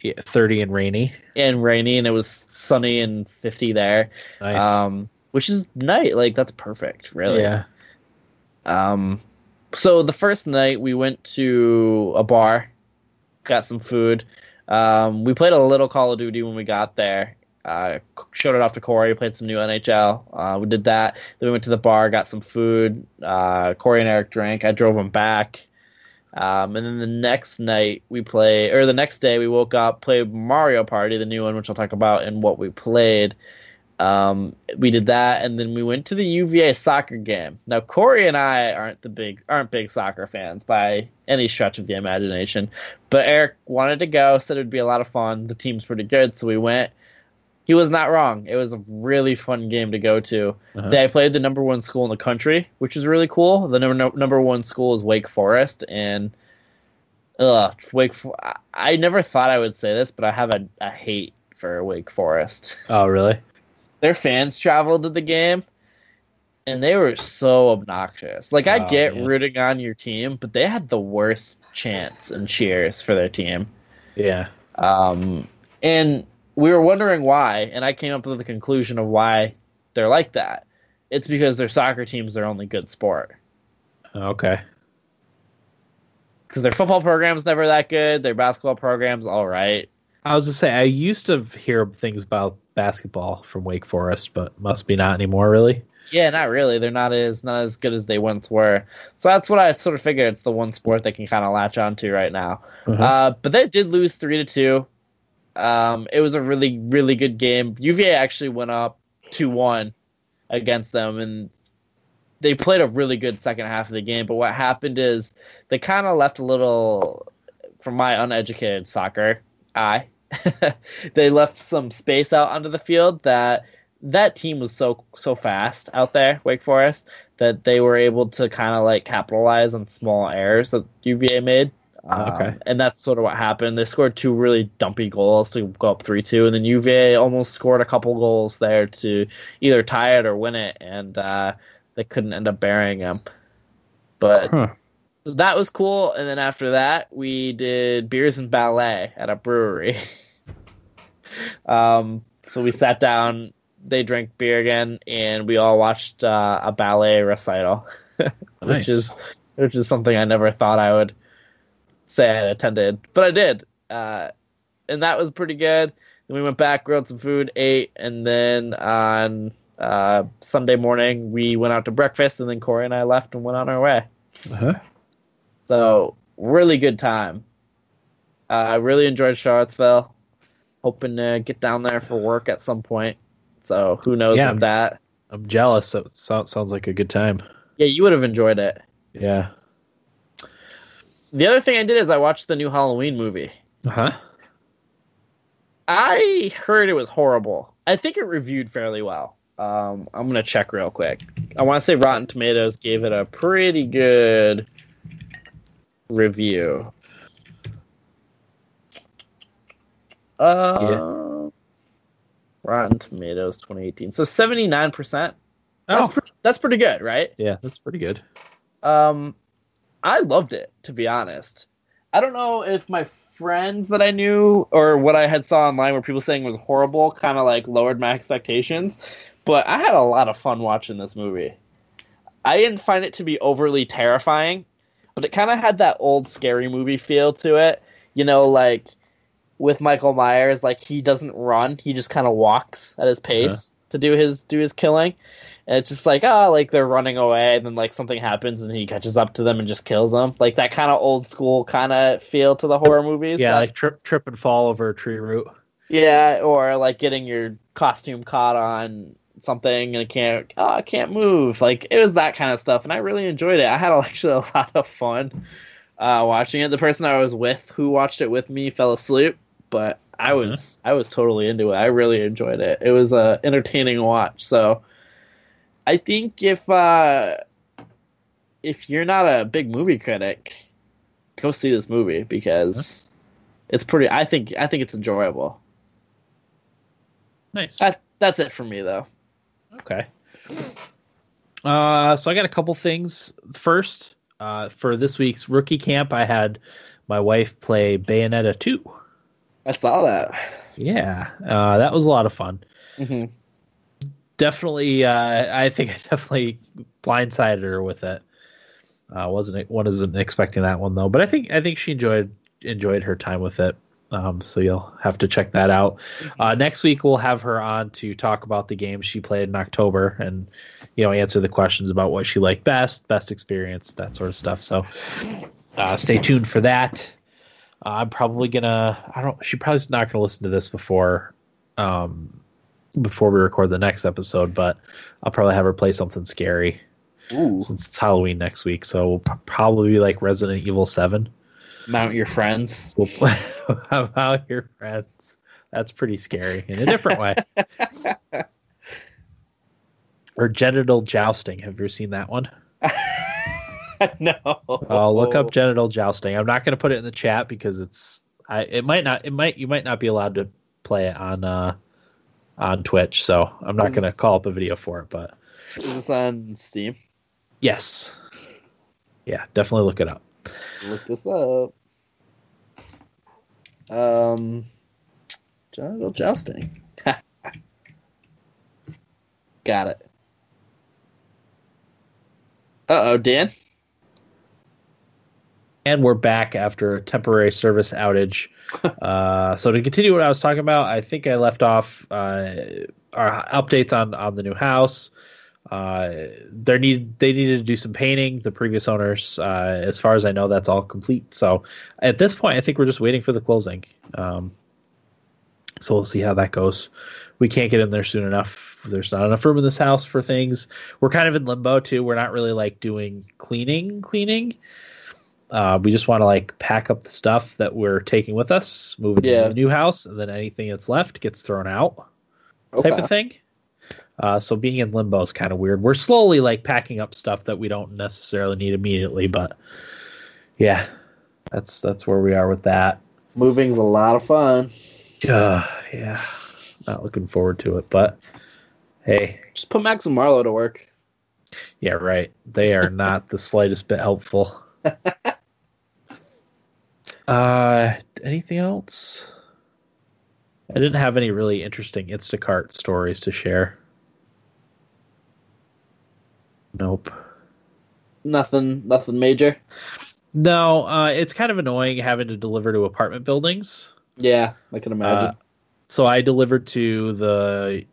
Yeah, 30 and rainy. and rainy, and it was sunny and 50 there. Nice. Um, which is night. Like that's perfect, really. Yeah. Um, so the first night we went to a bar, got some food. Um, we played a little Call of Duty when we got there. Uh, showed it off to Corey. Played some new NHL. Uh, we did that. Then we went to the bar, got some food. Uh, Corey and Eric drank. I drove them back. Um, and then the next night we play, or the next day we woke up, played Mario Party, the new one, which I'll talk about and what we played. Um, we did that, and then we went to the UVA soccer game. Now Corey and I aren't the big aren't big soccer fans by any stretch of the imagination, but Eric wanted to go, said it'd be a lot of fun. The team's pretty good, so we went. He was not wrong. It was a really fun game to go to. Uh-huh. They played the number one school in the country, which is really cool. The number number one school is Wake Forest, and ugh, Wake. I- I never thought I would say this, but I have a, a hate for Wake Forest. Oh, really? Their fans traveled to the game, and they were so obnoxious. Like I Oh, get man. rooting on your team, but they had the worst chants and cheers for their team. Yeah. Um, and we were wondering why, and I came up with the conclusion of why they're like that. It's because their soccer team's their only good sport. Okay. Because their football program's never that good. Their basketball program's all right. I was to say I used to hear things about basketball from Wake Forest, but must be not anymore. Really? Yeah, not really. They're not as not as good as they once were. So that's what I sort of figured. It's the one sport they can kind of latch onto right now. Uh-huh. Uh, but they did lose three to two. Um, it was a really really good game. UVA actually went up two one against them, and they played a really good second half of the game. But what happened is they kind of left a little, from my uneducated soccer eye, they left some space out onto the field that that team was so so fast out there, Wake Forest, that they were able to kind of like capitalize on small errors that UVA made. Um, Okay. and that's sort of what happened. They scored two really dumpy goals to go up three two, and then UVA almost scored a couple goals there to either tie it or win it, and uh, they couldn't end up burying them. But Huh. so that was cool. And then after that, we did beers and ballet at a brewery. um, so we sat down, they drank beer again, and we all watched uh, a ballet recital, Nice. which is which is something I never thought I would say I attended, but I did. Uh, and that was pretty good. Then we went back, grilled some food, ate, and then on uh, Sunday morning we went out to breakfast, and then Corey and I left and went on our way. Uh-huh. So really good time. Uh, I really enjoyed Charlottesville. Hoping to get down there for work at some point. So who knows Yeah. with that? I'm jealous. That sounds sounds like a good time. Yeah, you would have enjoyed it. Yeah. The other thing I did is I watched the new Halloween movie. Uh huh. I heard it was horrible. I think it reviewed fairly well. Um, I'm gonna check real quick. I want to say Rotten Tomatoes gave it a pretty good review. Uh, Rotten Tomatoes 2018. So 79. percent That's Oh, pre- that's pretty good, right? yeah, that's pretty good. Um, I loved it to be honest. I don't know if my friends that I knew or what I had saw online where people saying was horrible kind of like lowered my expectations, but I had a lot of fun watching this movie. I didn't find it to be overly terrifying, but it kind of had that old scary movie feel to it. You know, like with Michael Myers, like he doesn't run; he just kind of walks at his uh-huh. pace to do his do his killing. And it's just like, oh, like they're running away, and then like something happens, and he catches up to them and just kills them. Like that kind of old school kind of feel to the horror movies. Yeah, like, like trip trip and fall over a tree root. yeah, or like getting your costume caught on something and it can't, oh, I can't move. Like it was that kind of stuff, and I really enjoyed it. I had actually a lot of fun uh, watching it. The person I was with who watched it with me fell asleep, but I was I was totally into it. I really enjoyed it. It was a entertaining watch. So I think if uh, if you're not a big movie critic, go see this movie because it's pretty. I think I think it's enjoyable. Nice. That, that's it for me though. Okay. Uh, so I got a couple things. First, uh, for this week's rookie camp, I had my wife play Bayonetta 2. I saw that. Yeah, uh, that was a lot of fun. hmm Definitely, uh, I think I definitely blindsided her with it. Uh, wasn't one isn't expecting that one though, but I think I think she enjoyed enjoyed her time with it. Um, so you'll have to check that out. Uh, next week we'll have her on to talk about the games she played in October and you know answer the questions about what she liked best, best experience, that sort of stuff. So uh, stay tuned for that. Uh, I'm probably gonna. I don't. She probably's not gonna listen to this before um, before we record the next episode. But I'll probably have her play something scary Ooh. since it's Halloween next week. So we'll p- probably be like Resident Evil Seven. Mount your friends. We'll play about your friends. That's pretty scary in a different way. or genital jousting. Have you seen that one? no. Oh, look up genital jousting. I'm not going to put it in the chat because it's I it might not it might you might not be allowed to play it on uh on Twitch, so I'm not going to call up a video for it, but Is this on Steam? yes. Yeah, definitely look it up. Look this up. Um, genital jousting. Got it. Uh oh, Dan. And we're back after a temporary service outage. uh, so to continue what I was talking about, I think I left off uh, our updates on on the new house. Uh, they need they needed to do some painting. The previous owners, uh, as far as I know, that's all complete. So at this point, I think we're just waiting for the closing. Um, so we'll see how that goes. We can't get in there soon enough. There's not enough room in this house for things. We're kind of in limbo too. We're not really like doing cleaning, cleaning. Uh, we just want to like pack up the stuff that we're taking with us, move it Yeah. to the new house, and then anything that's left gets thrown out, Okay. type of thing. Uh, so being in limbo is kind of weird. We're slowly like packing up stuff that we don't necessarily need immediately, but yeah, that's that's where we are with that. Moving's a lot of fun. Uh, yeah, not looking forward to it, but hey, Just put Max and Marlowe to work. yeah, right. They are not the slightest bit helpful. uh, anything else? I didn't have any really interesting Instacart stories to share. Nope. Nothing. Nothing major. No, uh, it's kind of annoying having to deliver to apartment buildings. Yeah, I can imagine. Uh, so I delivered to the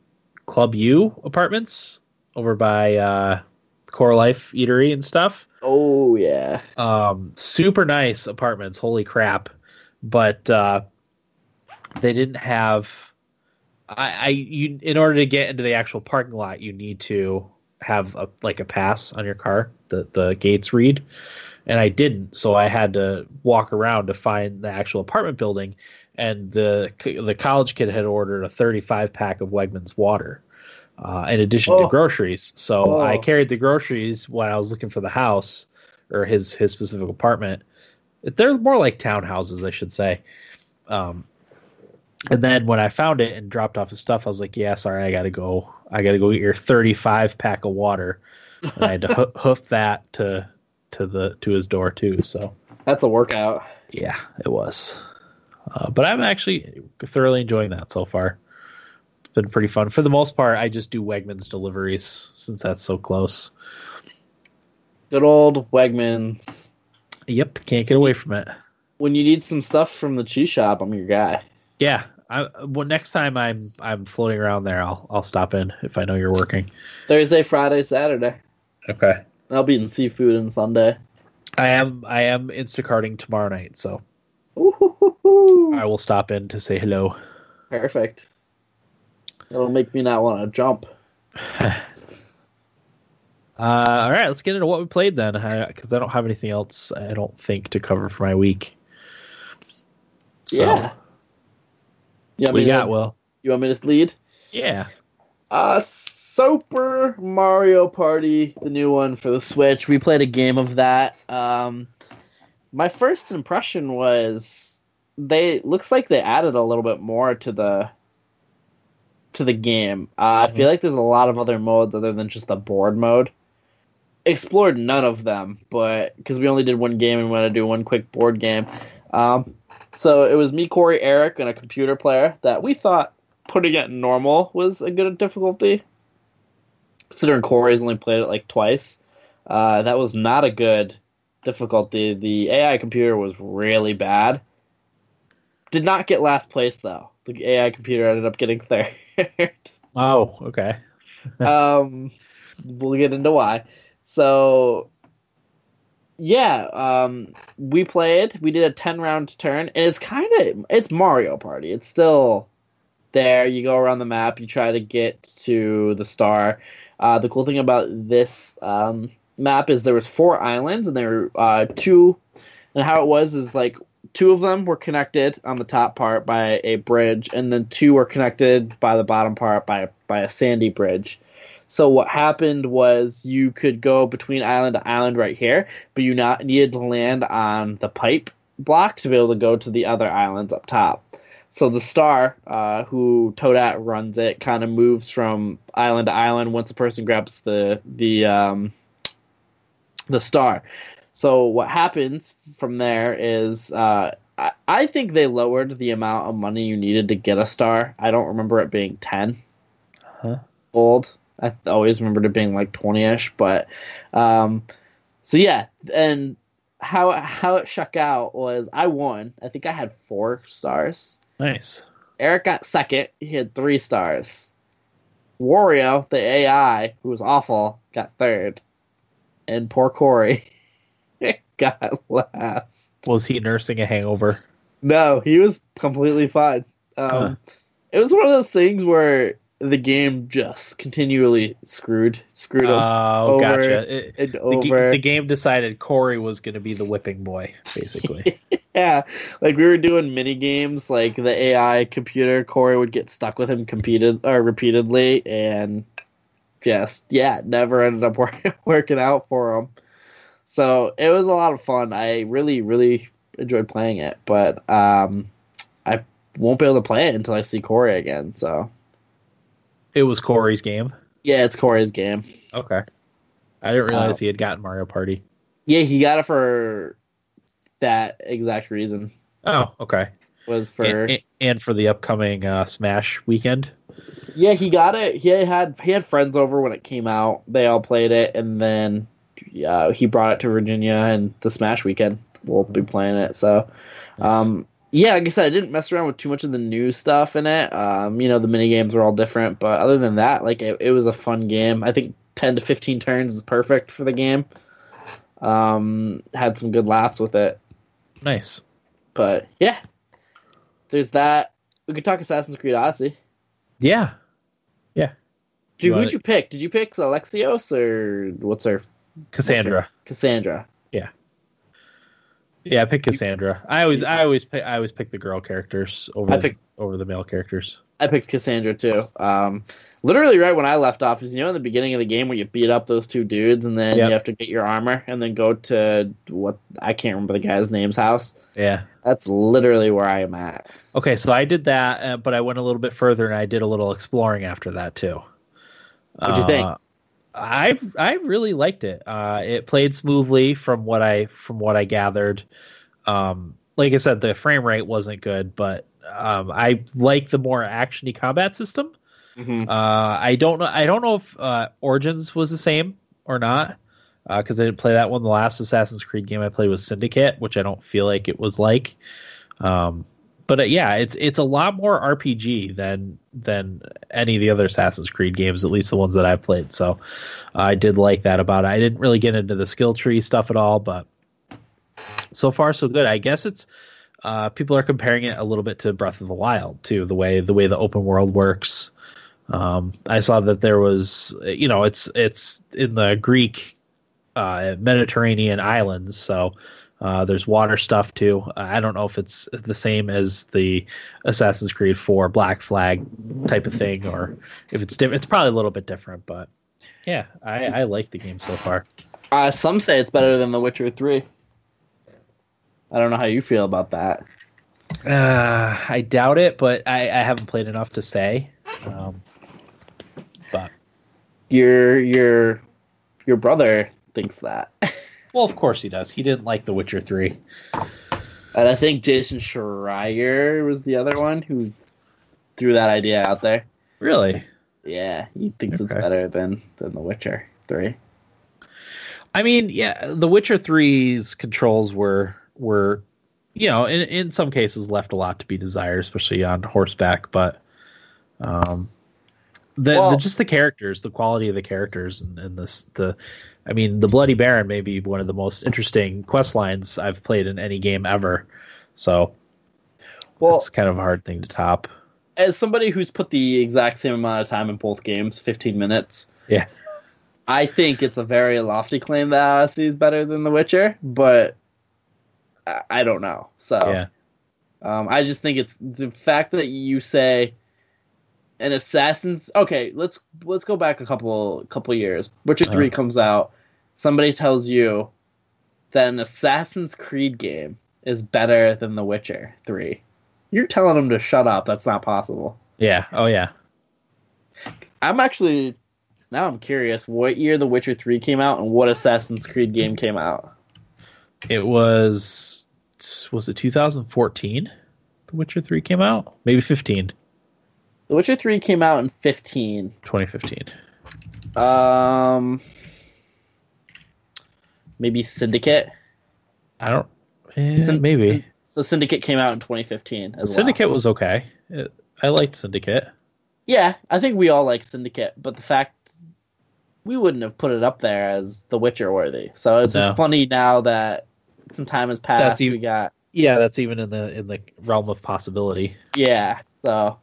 Club U apartments over by uh, Core Life Eatery and stuff. Oh yeah. Um, super nice apartments. Holy crap! But uh, they didn't have. I, I you in order to get into the actual parking lot, you need to have a like a pass on your car. The the gates read, and I didn't, so I had to walk around to find the actual apartment building. And the the college kid had ordered a 35 pack of Wegmans water, uh, in addition Oh. to groceries. So Oh. I carried the groceries when I was looking for the house or his his specific apartment. They're more like townhouses, I should say. Um, and then when I found it and dropped off his stuff, I was like, "Yeah, sorry, I gotta go. I gotta go get your 35 pack of water." And I had to hoo- hoof that to to the to his door too. So That's a workout. yeah, it was. Uh, but I'm actually thoroughly enjoying that so far. It's been pretty fun. For the most part, I just do Wegmans deliveries since that's so close. Good old Wegmans. Yep, can't get away from it. When you need some stuff from the cheese shop, I'm your guy. Yeah. I, well, next time I'm I'm floating around there, I'll I'll stop in if I know you're working. Thursday, Friday, Saturday. Okay. I'll be in seafood on Sunday. I am I am Instacarting tomorrow night, so Ooh, I will stop in to say hello. perfect. It'll make me not want to jump. Uh, all right, let's get into what we played then, because I don't have anything else. I don't think to cover for my week. So, Yeah. Want, we got Will. you want me to lead? Yeah. Uh, Super Mario Party, the new one for the Switch. We played a game of that. Um, my first impression was they looks like they added a little bit more to the to the game. Uh, I feel like there's a lot of other modes other than just the board mode. Explored none of them, but because we only did one game and we want to do one quick board game. Um, so it was me, Corey, Eric, and a computer player that we thought putting it in normal was a good difficulty. Considering Corey's only played it like twice, uh, that was not a good difficulty. The AI computer was really bad. Did not get last place though. The AI computer ended up getting third. Oh, okay. um, we'll get into why. So, yeah, um, we played. We did a ten round turn, and it's kind of it's Mario Party. It's still there. You go around the map. You try to get to the star. Uh, the cool thing about this um, map is there was four islands, and there were uh, two. And how it was is like two of them were connected on the top part by a bridge, and then two were connected by the bottom part by by a sandy bridge. So what happened was you could go between island to island right here, but you not needed to land on the pipe block to be able to go to the other islands up top. So the star, uh, who Toadette runs it, kind of moves from island to island once a person grabs the the um, the star. So what happens from there is uh, I, I think they lowered the amount of money you needed to get a star. I don't remember it being ten Huh? gold. I always remembered it being like twenty ish, but um, so yeah, and how how it shook out was I won. I think I had four stars. Nice. Eric got second. He had three stars. Wario, the AI, who was awful, got third. And poor Corey got last. Was he nursing a hangover? No, he was completely fine. Um, Huh. It was one of those things where the game just continually screwed, screwed him Oh, gotcha. It- and the, over. the game decided Corey was going to be the whipping boy, basically. Yeah, like we were doing mini games, like the AI computer Corey would get stuck with him competed or repeatedly, and just yeah, never ended up work, working out for him. So it was a lot of fun. I really, really enjoyed playing it, but um, I won't be able to play it until I see Corey again. So it was Corey's game. yeah, it's Corey's game. Okay. I didn't realize Oh. he had gotten Mario Party. Yeah, he got it for that exact reason. Oh, okay. Was for And, and- and for the upcoming uh, Smash weekend. Yeah, he got it. He had he had friends over when it came out. They all played it, and then uh, he brought it to Virginia and the Smash weekend. We'll be playing it. So, um, yeah, like I said, I didn't mess around with too much of the new stuff in it. Um, you know, the mini games were all different, but other than that, like it, it was a fun game. I think ten to fifteen turns is perfect for the game. Um, had some good laughs with it, nice. but yeah, there's that. We could talk Assassin's Creed Odyssey. Yeah. Dude, You who'd want you pick? Did you pick Alexios or what's her Cassandra. Cassandra? Yeah, Yeah, I picked Cassandra. I always, I always, pick, I always pick the girl characters over I picked- over the male characters. I picked Cassandra too. Um, literally right when I left off is you know in the beginning of the game where you beat up those two dudes and then Yep. you have to get your armor and then go to what I can't remember the guy's name's house. Yeah. That's literally where I am at. Okay, so I did that, uh, but I went a little bit further and I did a little exploring after that too. What'd you think? Uh, I I really liked it. Uh, it played smoothly from what I from what I gathered. Um, like I said, the frame rate wasn't good, but um, I like the more actiony combat system. Mhm. Uh, I don't know. I don't know if uh, Origins was the same or not because I didn't play that one. The last Assassin's Creed game I played was Syndicate, which I don't feel like it was like. Um, but uh, yeah, it's it's a lot more RPG than than any of the other Assassin's Creed games, at least the ones that I've played. So I did like that about it. I didn't really get into the skill tree stuff at all, but so far so good. I guess it's uh, people are comparing it a little bit to Breath of the Wild too, the way the way the open world works. Um, I saw that there was, you know, it's it's in the Greek uh, Mediterranean islands, so uh, there's water stuff too. I don't know if it's the same as the Assassin's Creed 4 Black Flag type of thing, or if it's different. It's probably a little bit different, but yeah, I, I like the game so far. Uh, some say it's better than The Witcher Three. I don't know how you feel about that. Uh, I doubt it, but I, I haven't played enough to say. Um, but Your your your brother thinks that, well, of course he does. He didn't like The Witcher 3. and I think Jason Schreier was the other one who threw that idea out there. Really? Yeah, he thinks it's better than than The Witcher Three. I mean, yeah, The Witcher 3's controls were were you know, in in some cases left a lot to be desired, especially on horseback, but um the, Well- the just the characters, the quality of the characters and, and this the I mean, the Bloody Baron may be one of the most interesting quest lines I've played in any game ever. So Well, it's kind of a hard thing to top. as somebody who's put the exact same amount of time in both games, 15 minutes. Yeah. I think it's a very lofty claim that Odyssey is better than The Witcher, but I, I don't know. So Yeah. um, I just think it's the fact that you say an Assassin's. Okay, let's let's go back a couple couple years. Witcher Uh-huh. Three comes out. Somebody tells you that an Assassin's Creed game is better than The Witcher Three. You're telling them to shut up. That's not possible. Yeah. Oh yeah. I'm actually now I'm curious what year The Witcher 3 came out and what Assassin's Creed game came out. It was was it 2014? The Witcher 3 came out? Maybe 15. The Witcher 3 came out in 15. 2015. Um maybe Syndicate. I don't eh, Syn- maybe. So Syndicate came out in 2015 as Syndicate well. was okay. It, I liked Syndicate. Yeah, I think we all like Syndicate, but the fact we wouldn't have put it up there as The Witcher worthy. So it's No. just funny now that some time has passed. That's even- we got Yeah, that's even in the in the realm of possibility. Yeah. So,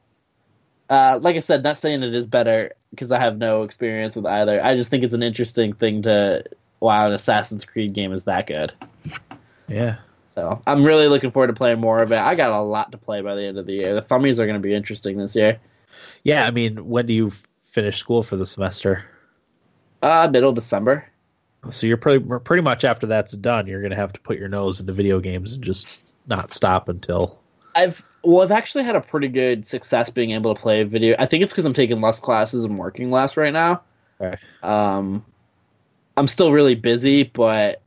uh, like I said, not saying it is better because I have no experience with either. I just think it's an interesting thing to. Wow, an Assassin's Creed game is that good. Yeah. So I'm really looking forward to playing more of it. I got a lot to play by the end of the year. The thummies are going to be interesting this year. Yeah, I mean, when do you finish school for the semester? Uh, middle December. So you're pretty pretty much after that's done, you're gonna have to put your nose into video games and just not stop until. I've well, I've actually had a pretty good success being able to play video. I think it's because I'm taking less classes and working less right now. Okay. Um, I'm still really busy, but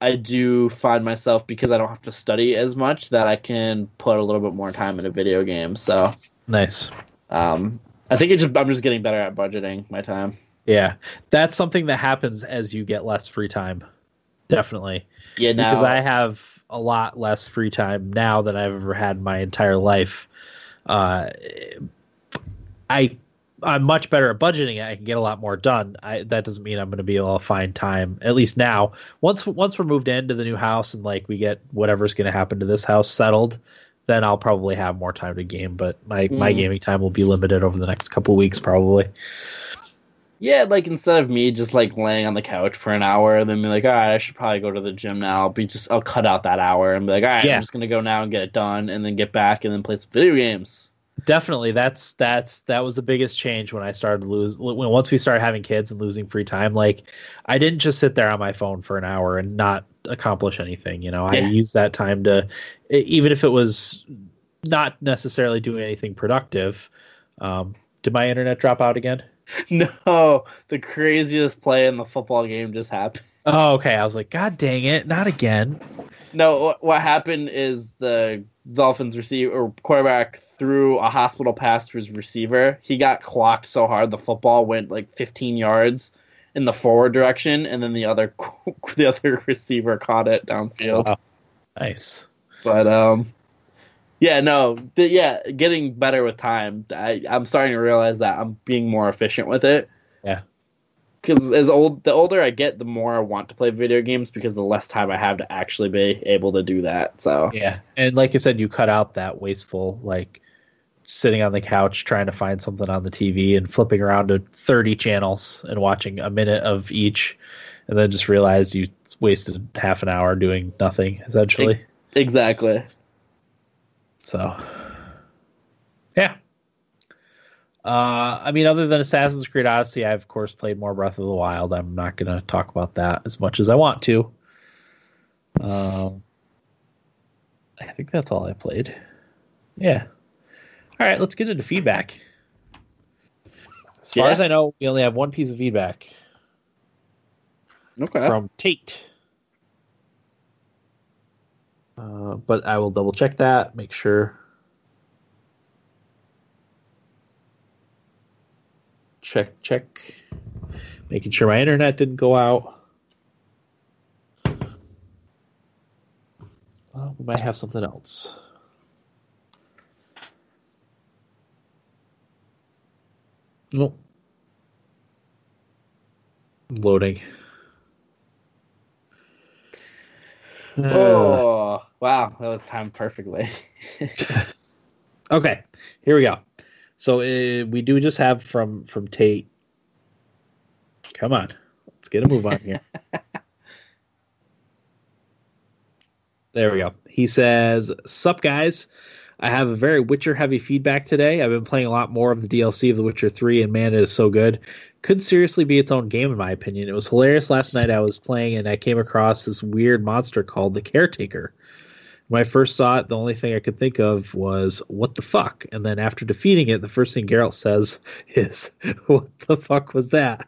I do find myself because I don't have to study as much that I can put a little bit more time into video games. So, Nice. um, I think just I'm just getting better at budgeting my time. Yeah, that's something that happens as you get less free time. Definitely, Yeah, now because I have a lot less free time now than I've ever had in my entire life. Uh, I I'm much better at budgeting. I can get a lot more done. I, that doesn't mean I'm going to be able to find time. At least now, once once we're moved into the new house and like we get whatever's going to happen to this house settled, then I'll probably have more time to game. But my my Mm. gaming time will be limited over the next couple weeks, probably. yeah, like instead of me just like laying on the couch for an hour and then be like, all right, I should probably go to the gym now. I'll be just I'll cut out that hour and be like, all right, Yeah. I'm just gonna go now and get it done, and then get back and then play some video games. Definitely, that's that's that was the biggest change when I started to lose. When once we started having kids and losing free time, like I didn't just sit there on my phone for an hour and not accomplish anything. You know, I Yeah. used that time to, even if it was not necessarily doing anything productive. Um, did my internet drop out again? No, the craziest play in the football game just happened. Oh, okay. I was like, God dang it, not again. No, what, what happened is the Dolphins receiver or quarterback threw a hospital pass to his receiver. He got clocked so hard the football went like 15 yards in the forward direction, and then the other the other receiver caught it downfield. Wow. Nice. But um, yeah, no, th- yeah, getting better with time. I, I'm starting to realize that I'm being more efficient with it. Yeah. Because as old, the older I get, the more I want to play video games because the less time I have to actually be able to do that. So Yeah, and like I said, you cut out that wasteful like sitting on the couch trying to find something on the TV and flipping around to 30 channels and watching a minute of each, and then just realized you wasted half an hour doing nothing essentially. exactly. So, yeah. Uh, I mean, other than Assassin's Creed Odyssey, I of course played more Breath of the Wild. I'm not going to talk about that as much as I want to. Um, I think that's all I played. Yeah. All right, let's get into feedback. As far Yeah. as I know, we only have one piece of feedback Okay. from Tate. Uh, but I will double check that, make sure. Check, check. Making sure my internet didn't go out. Well, we might have something else. Nope. Loading. Uh, oh wow, that was timed perfectly. Okay, here we go. So uh, we do just have from from Tate. Come on, let's get a move on here. there we go. He says, "Sup guys." I have a very Witcher heavy feedback today. I've been playing a lot more of the DLC of The Witcher 3, and man, it is so good. Could seriously be its own game, in my opinion. It was hilarious last night. I was playing, and I came across this weird monster called the Caretaker. When I first saw it, the only thing I could think of was, what the fuck? And then after defeating it, the first thing Geralt says is, what the fuck was that?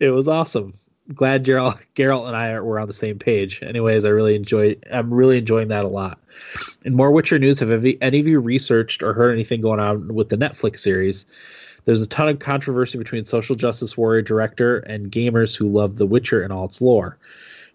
It was awesome. Glad Geralt, Geralt and I are, were on the same page. Anyways, I really enjoy. I'm really enjoying that a lot. And more Witcher news, have any of you researched or heard anything going on with the Netflix series? There's a ton of controversy between social justice warrior director and gamers who love The Witcher and all its lore.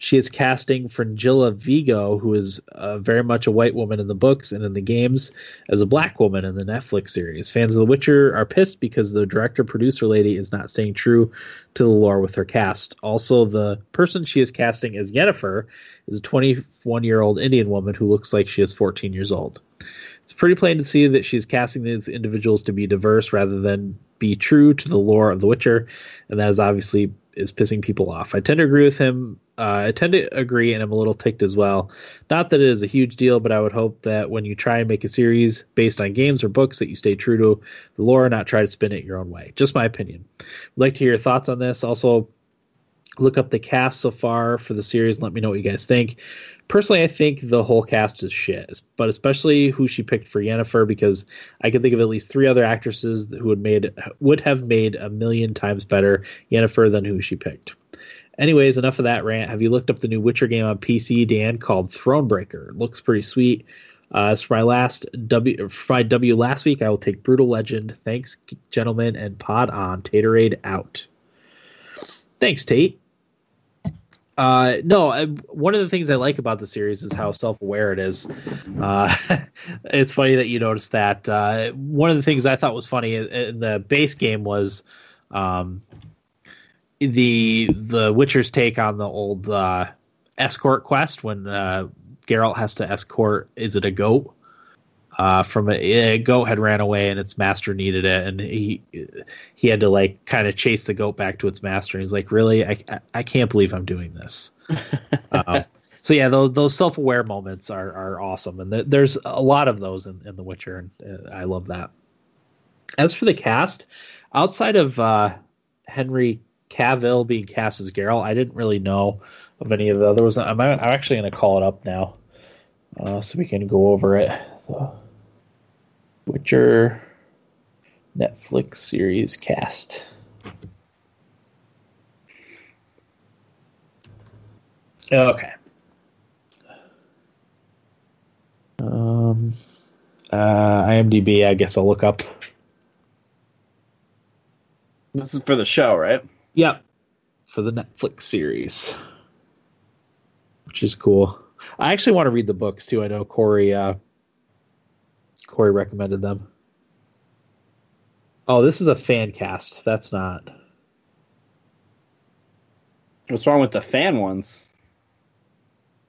She is casting Fringilla Vigo, who is uh, very much a white woman in the books and in the games, as a black woman in the Netflix series. Fans of The Witcher are pissed because the director producer lady is not staying true to the lore with her cast. Also, the person she is casting as Yennefer is a 21 year old Indian woman who looks like she is 14 years old. It's pretty plain to see that she's casting these individuals to be diverse rather than be true to the lore of The Witcher, and that is obviously is pissing people off. I tend to agree with him. Uh, I tend to agree, and I'm a little ticked as well. Not that it is a huge deal, but I would hope that when you try and make a series based on games or books, that you stay true to the lore, and not try to spin it your own way. Just my opinion. I'd like to hear your thoughts on this. Also, look up the cast so far for the series. And let me know what you guys think. Personally, I think the whole cast is shit, but especially who she picked for Yennefer because I can think of at least three other actresses who would made would have made a million times better Yennefer than who she picked. Anyways, enough of that rant. Have you looked up the new Witcher game on PC, Dan, called Thronebreaker? It looks pretty sweet. Uh, as for my last W, for my W last week, I will take Brutal Legend. Thanks, gentlemen, and pod on. Taterade out. Thanks, Tate. Uh, no, I, one of the things I like about the series is how self-aware it is. Uh, it's funny that you noticed that. Uh, one of the things I thought was funny in, in the base game was um, the the Witcher's take on the old uh, escort quest when uh, Geralt has to escort. Is it a goat? Uh, from a, a goat had ran away and its master needed it, and he he had to like kind of chase the goat back to its master. And he's like, "Really? I I, I can't believe I'm doing this." uh, so yeah, those those self aware moments are are awesome, and th- there's a lot of those in, in The Witcher, and uh, I love that. As for the cast, outside of uh, Henry Cavill being cast as Geralt, I didn't really know of any of the others. I'm I'm actually going to call it up now, uh, so we can go over it. Witcher Netflix series cast. Okay. Um, uh, IMDb. I guess I'll look up. This is for the show, right? Yep, for the Netflix series, which is cool. I actually want to read the books too. I know Corey. Uh, Corey recommended them. Oh, this is a fan cast. That's not. What's wrong with the fan ones?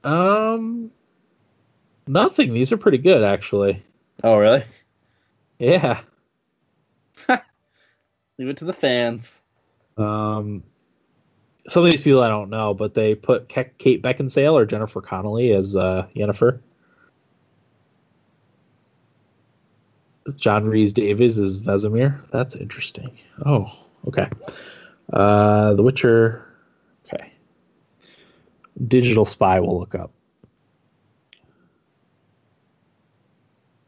Um, nothing. These are pretty good, actually. Oh, really? Yeah. Leave it to the fans. Um, some of these people I don't know, but they put Kate Beckinsale or Jennifer Connelly as uh, Yennefer. John Rhys-Davies is Vesemir. That's interesting. Oh, okay. Uh, the Witcher. Okay. Digital Spy will look up.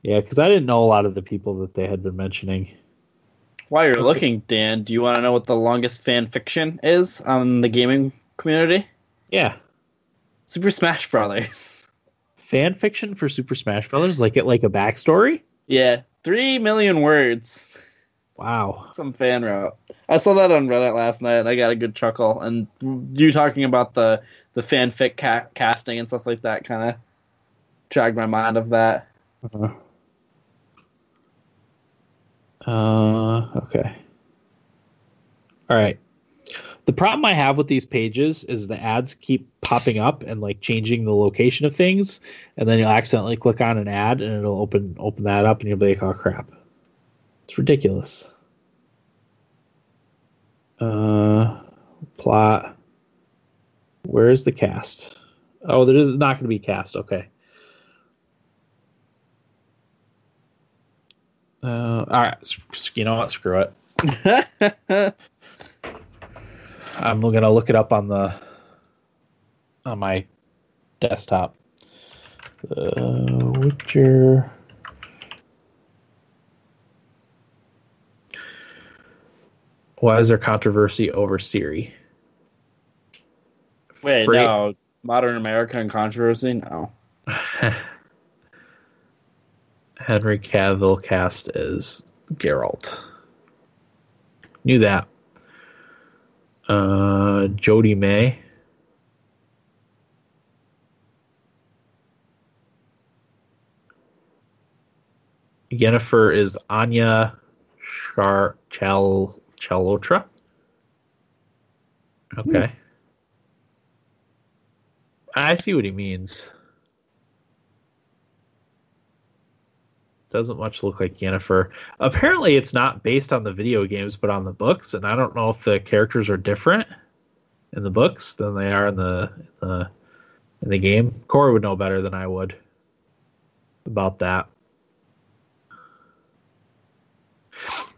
Yeah, because I didn't know a lot of the people that they had been mentioning. While you're looking, Dan, do you want to know what the longest fan fiction is on the gaming community? Yeah, Super Smash Brothers. fan fiction for Super Smash Brothers, like it like a backstory. Yeah, three million words. Wow. Some fan wrote. I saw that on Reddit last night, and I got a good chuckle. And you talking about the the fanfic ca- casting and stuff like that kind of jogged my mind of that. Uh, okay. All right. The problem I have with these pages is the ads keep popping up and like changing the location of things, and then you'll accidentally click on an ad and it'll open open that up, and you'll be like, "Oh crap!" It's ridiculous. Uh, plot. Where is the cast? Oh, there is not going to be cast. Okay. Uh, all right. You know what? Screw it. I'm gonna look it up on the on my desktop. The Witcher. Why is there controversy over Ciri? Wait, Free- no. Modern American controversy? No. Henry Cavill cast as Geralt. Knew that. Uh, Jodhi May. Jennifer is Anya Char Chal Chalotra. Okay. I see what he means. Doesn't much look like Yennefer. Apparently, it's not based on the video games, but on the books, and I don't know if the characters are different in the books than they are in the in the, in the game. Corey would know better than I would about that.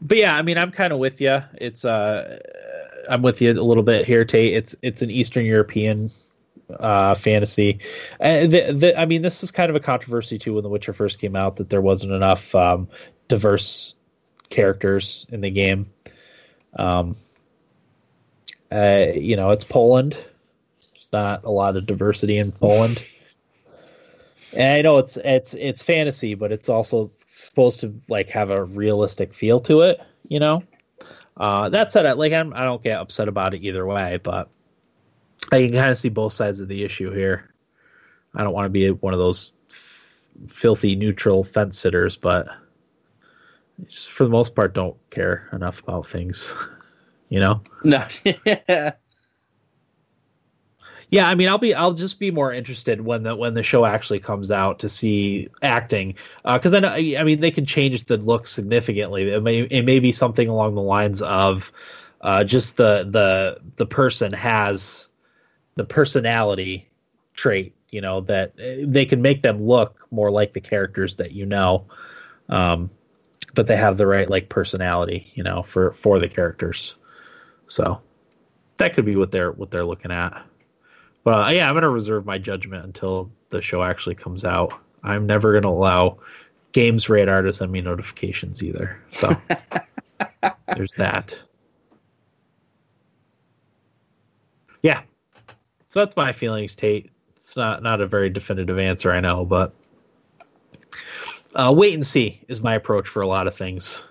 But yeah, I mean, I'm kind of with you. It's uh, I'm with you a little bit here, Tate. It's it's an Eastern European uh, fantasy. The, the, I mean, this was kind of a controversy too when The Witcher first came out that there wasn't enough um, diverse characters in the game. Um, uh, you know, it's Poland. There's not a lot of diversity in Poland. And I know it's it's it's fantasy, but it's also supposed to like have a realistic feel to it. You know. Uh, that said, like I'm, I don't get upset about it either way, but I can kind of see both sides of the issue here. I don't want to be one of those f- filthy neutral fence sitters, but just for the most part, don't care enough about things. you know? No. yeah. I mean, I'll be, I'll just be more interested when the when the show actually comes out to see acting, because I know, I mean, they can change the look significantly. It may, it may be something along the lines of, uh, just the the the person has the personality trait, you know, that uh, they can make them look more like the characters that you know, um, but they have the right like personality, you know, for for the characters. So that could be what they're what they're looking at. But uh, yeah, I'm gonna reserve my judgment until the show actually comes out. I'm never gonna allow Games Radar to send me notifications either. So there's that. Yeah. So that's my feelings, Tate. It's not not a very definitive answer, I know, but uh, wait and see is my approach for a lot of things.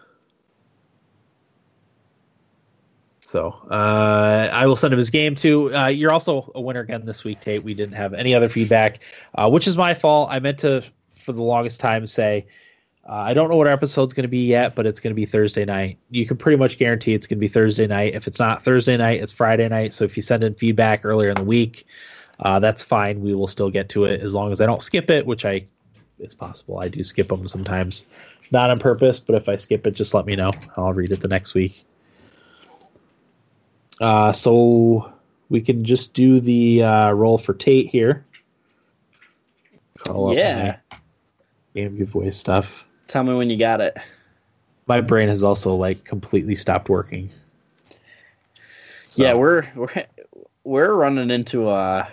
So uh, I will send him his game too. Uh, you're also a winner again this week, Tate. We didn't have any other feedback, uh, which is my fault. I meant to, for the longest time, say uh, I don't know what our episode's going to be yet, but it's going to be Thursday night. You can pretty much guarantee it's going to be Thursday night. If it's not Thursday night, it's Friday night. So if you send in feedback earlier in the week, uh, that's fine. We will still get to it as long as I don't skip it, which I it's possible I do skip them sometimes, not on purpose. But if I skip it, just let me know. I'll read it the next week. Uh, so we can just do the uh, roll for Tate here. Call Yeah. game giveaway stuff. Tell me when you got it. My brain has also like completely stopped working. So- Yeah, we're we're we're running into a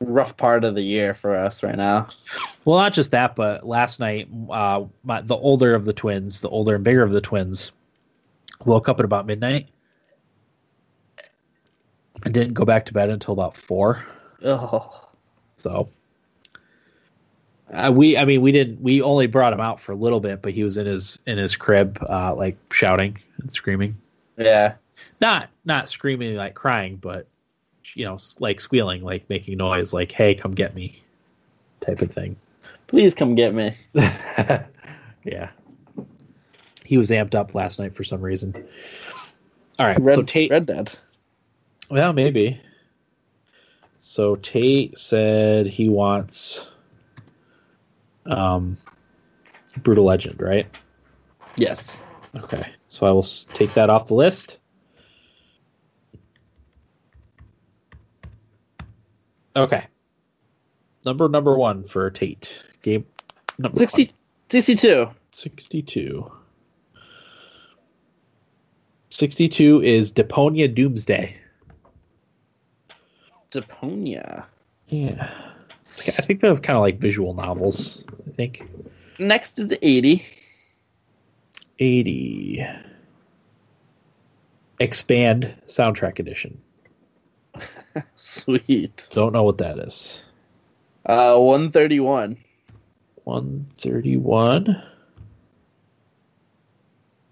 rough part of the year for us right now. Well, not just that, but last night, uh, my, the older of the twins, the older and bigger of the twins, woke up at about midnight and didn't go back to bed until about four. Oh, So, uh, we, I mean, we didn't, we only brought him out for a little bit, but he was in his in his crib, uh, like shouting and screaming. yeah. Not not screaming like crying, but you know, like squealing, like making noise, like "Hey, come get me," type of thing. Please come get me. yeah. He was amped up last night for some reason. All right, Red, so Tate. Red Dead. Well, maybe. So Tate said he wants um, Brutal Legend, right? Yes. Okay, so I will take that off the list. Okay. Number number one for Tate. Game number 60, one. 62. 62. 62 is Deponia Doomsday. Deponia. Yeah. I think they have kind of like visual novels, I think. Next is 80. 80. Expand Soundtrack Edition. Sweet. Don't know what that is. Uh, 131. 131.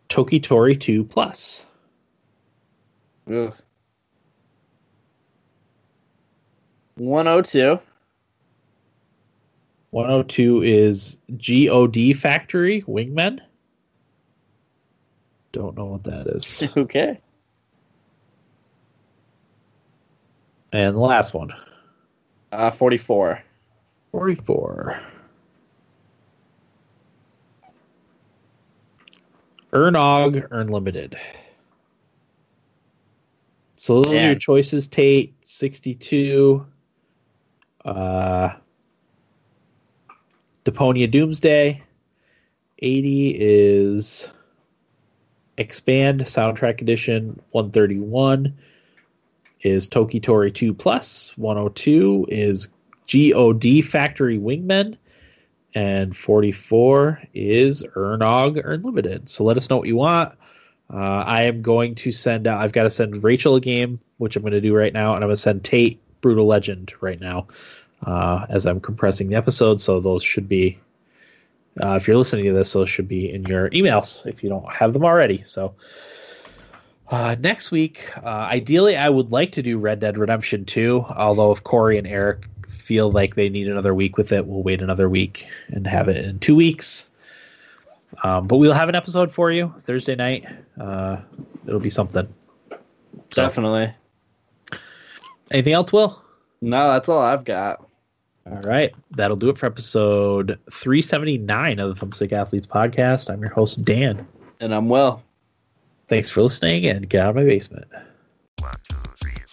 Toki Tori 2 Plus. Ugh. 102. 102 is GOD Factory Wingmen. Don't know what that is. Okay. And the last one, Uh, 44. 44. Ernog Unlimited. So those are your choices, Tate. 62. Uh, Deponia Doomsday. 80 is Expand Soundtrack Edition. 131 is Toki Tokitori 2 Plus. 102 is GOD Factory Wingmen. And 44 is Ernog Unlimited. So let us know what you want. Uh, I am going to send out, I've got to send Rachel a game, which I'm going to do right now. And I'm going to send Tate Brutal Legend right now uh, as I'm compressing the episode. So those should be, uh, if you're listening to this, those should be in your emails if you don't have them already. So uh, next week, uh, ideally, I would like to do Red Dead Redemption 2, although if Corey and Eric feel like they need another week with it, we'll wait another week and have it in two weeks. Um, but we'll have an episode for you Thursday night. Uh, it'll be something. So, Definitely. anything else, Will? No, that's all I've got. All right. That'll do it for episode 379 of the Thumbstick Athletes podcast. I'm your host, Dan. And I'm well. Thanks for listening and get out of my basement. One, two, three, four.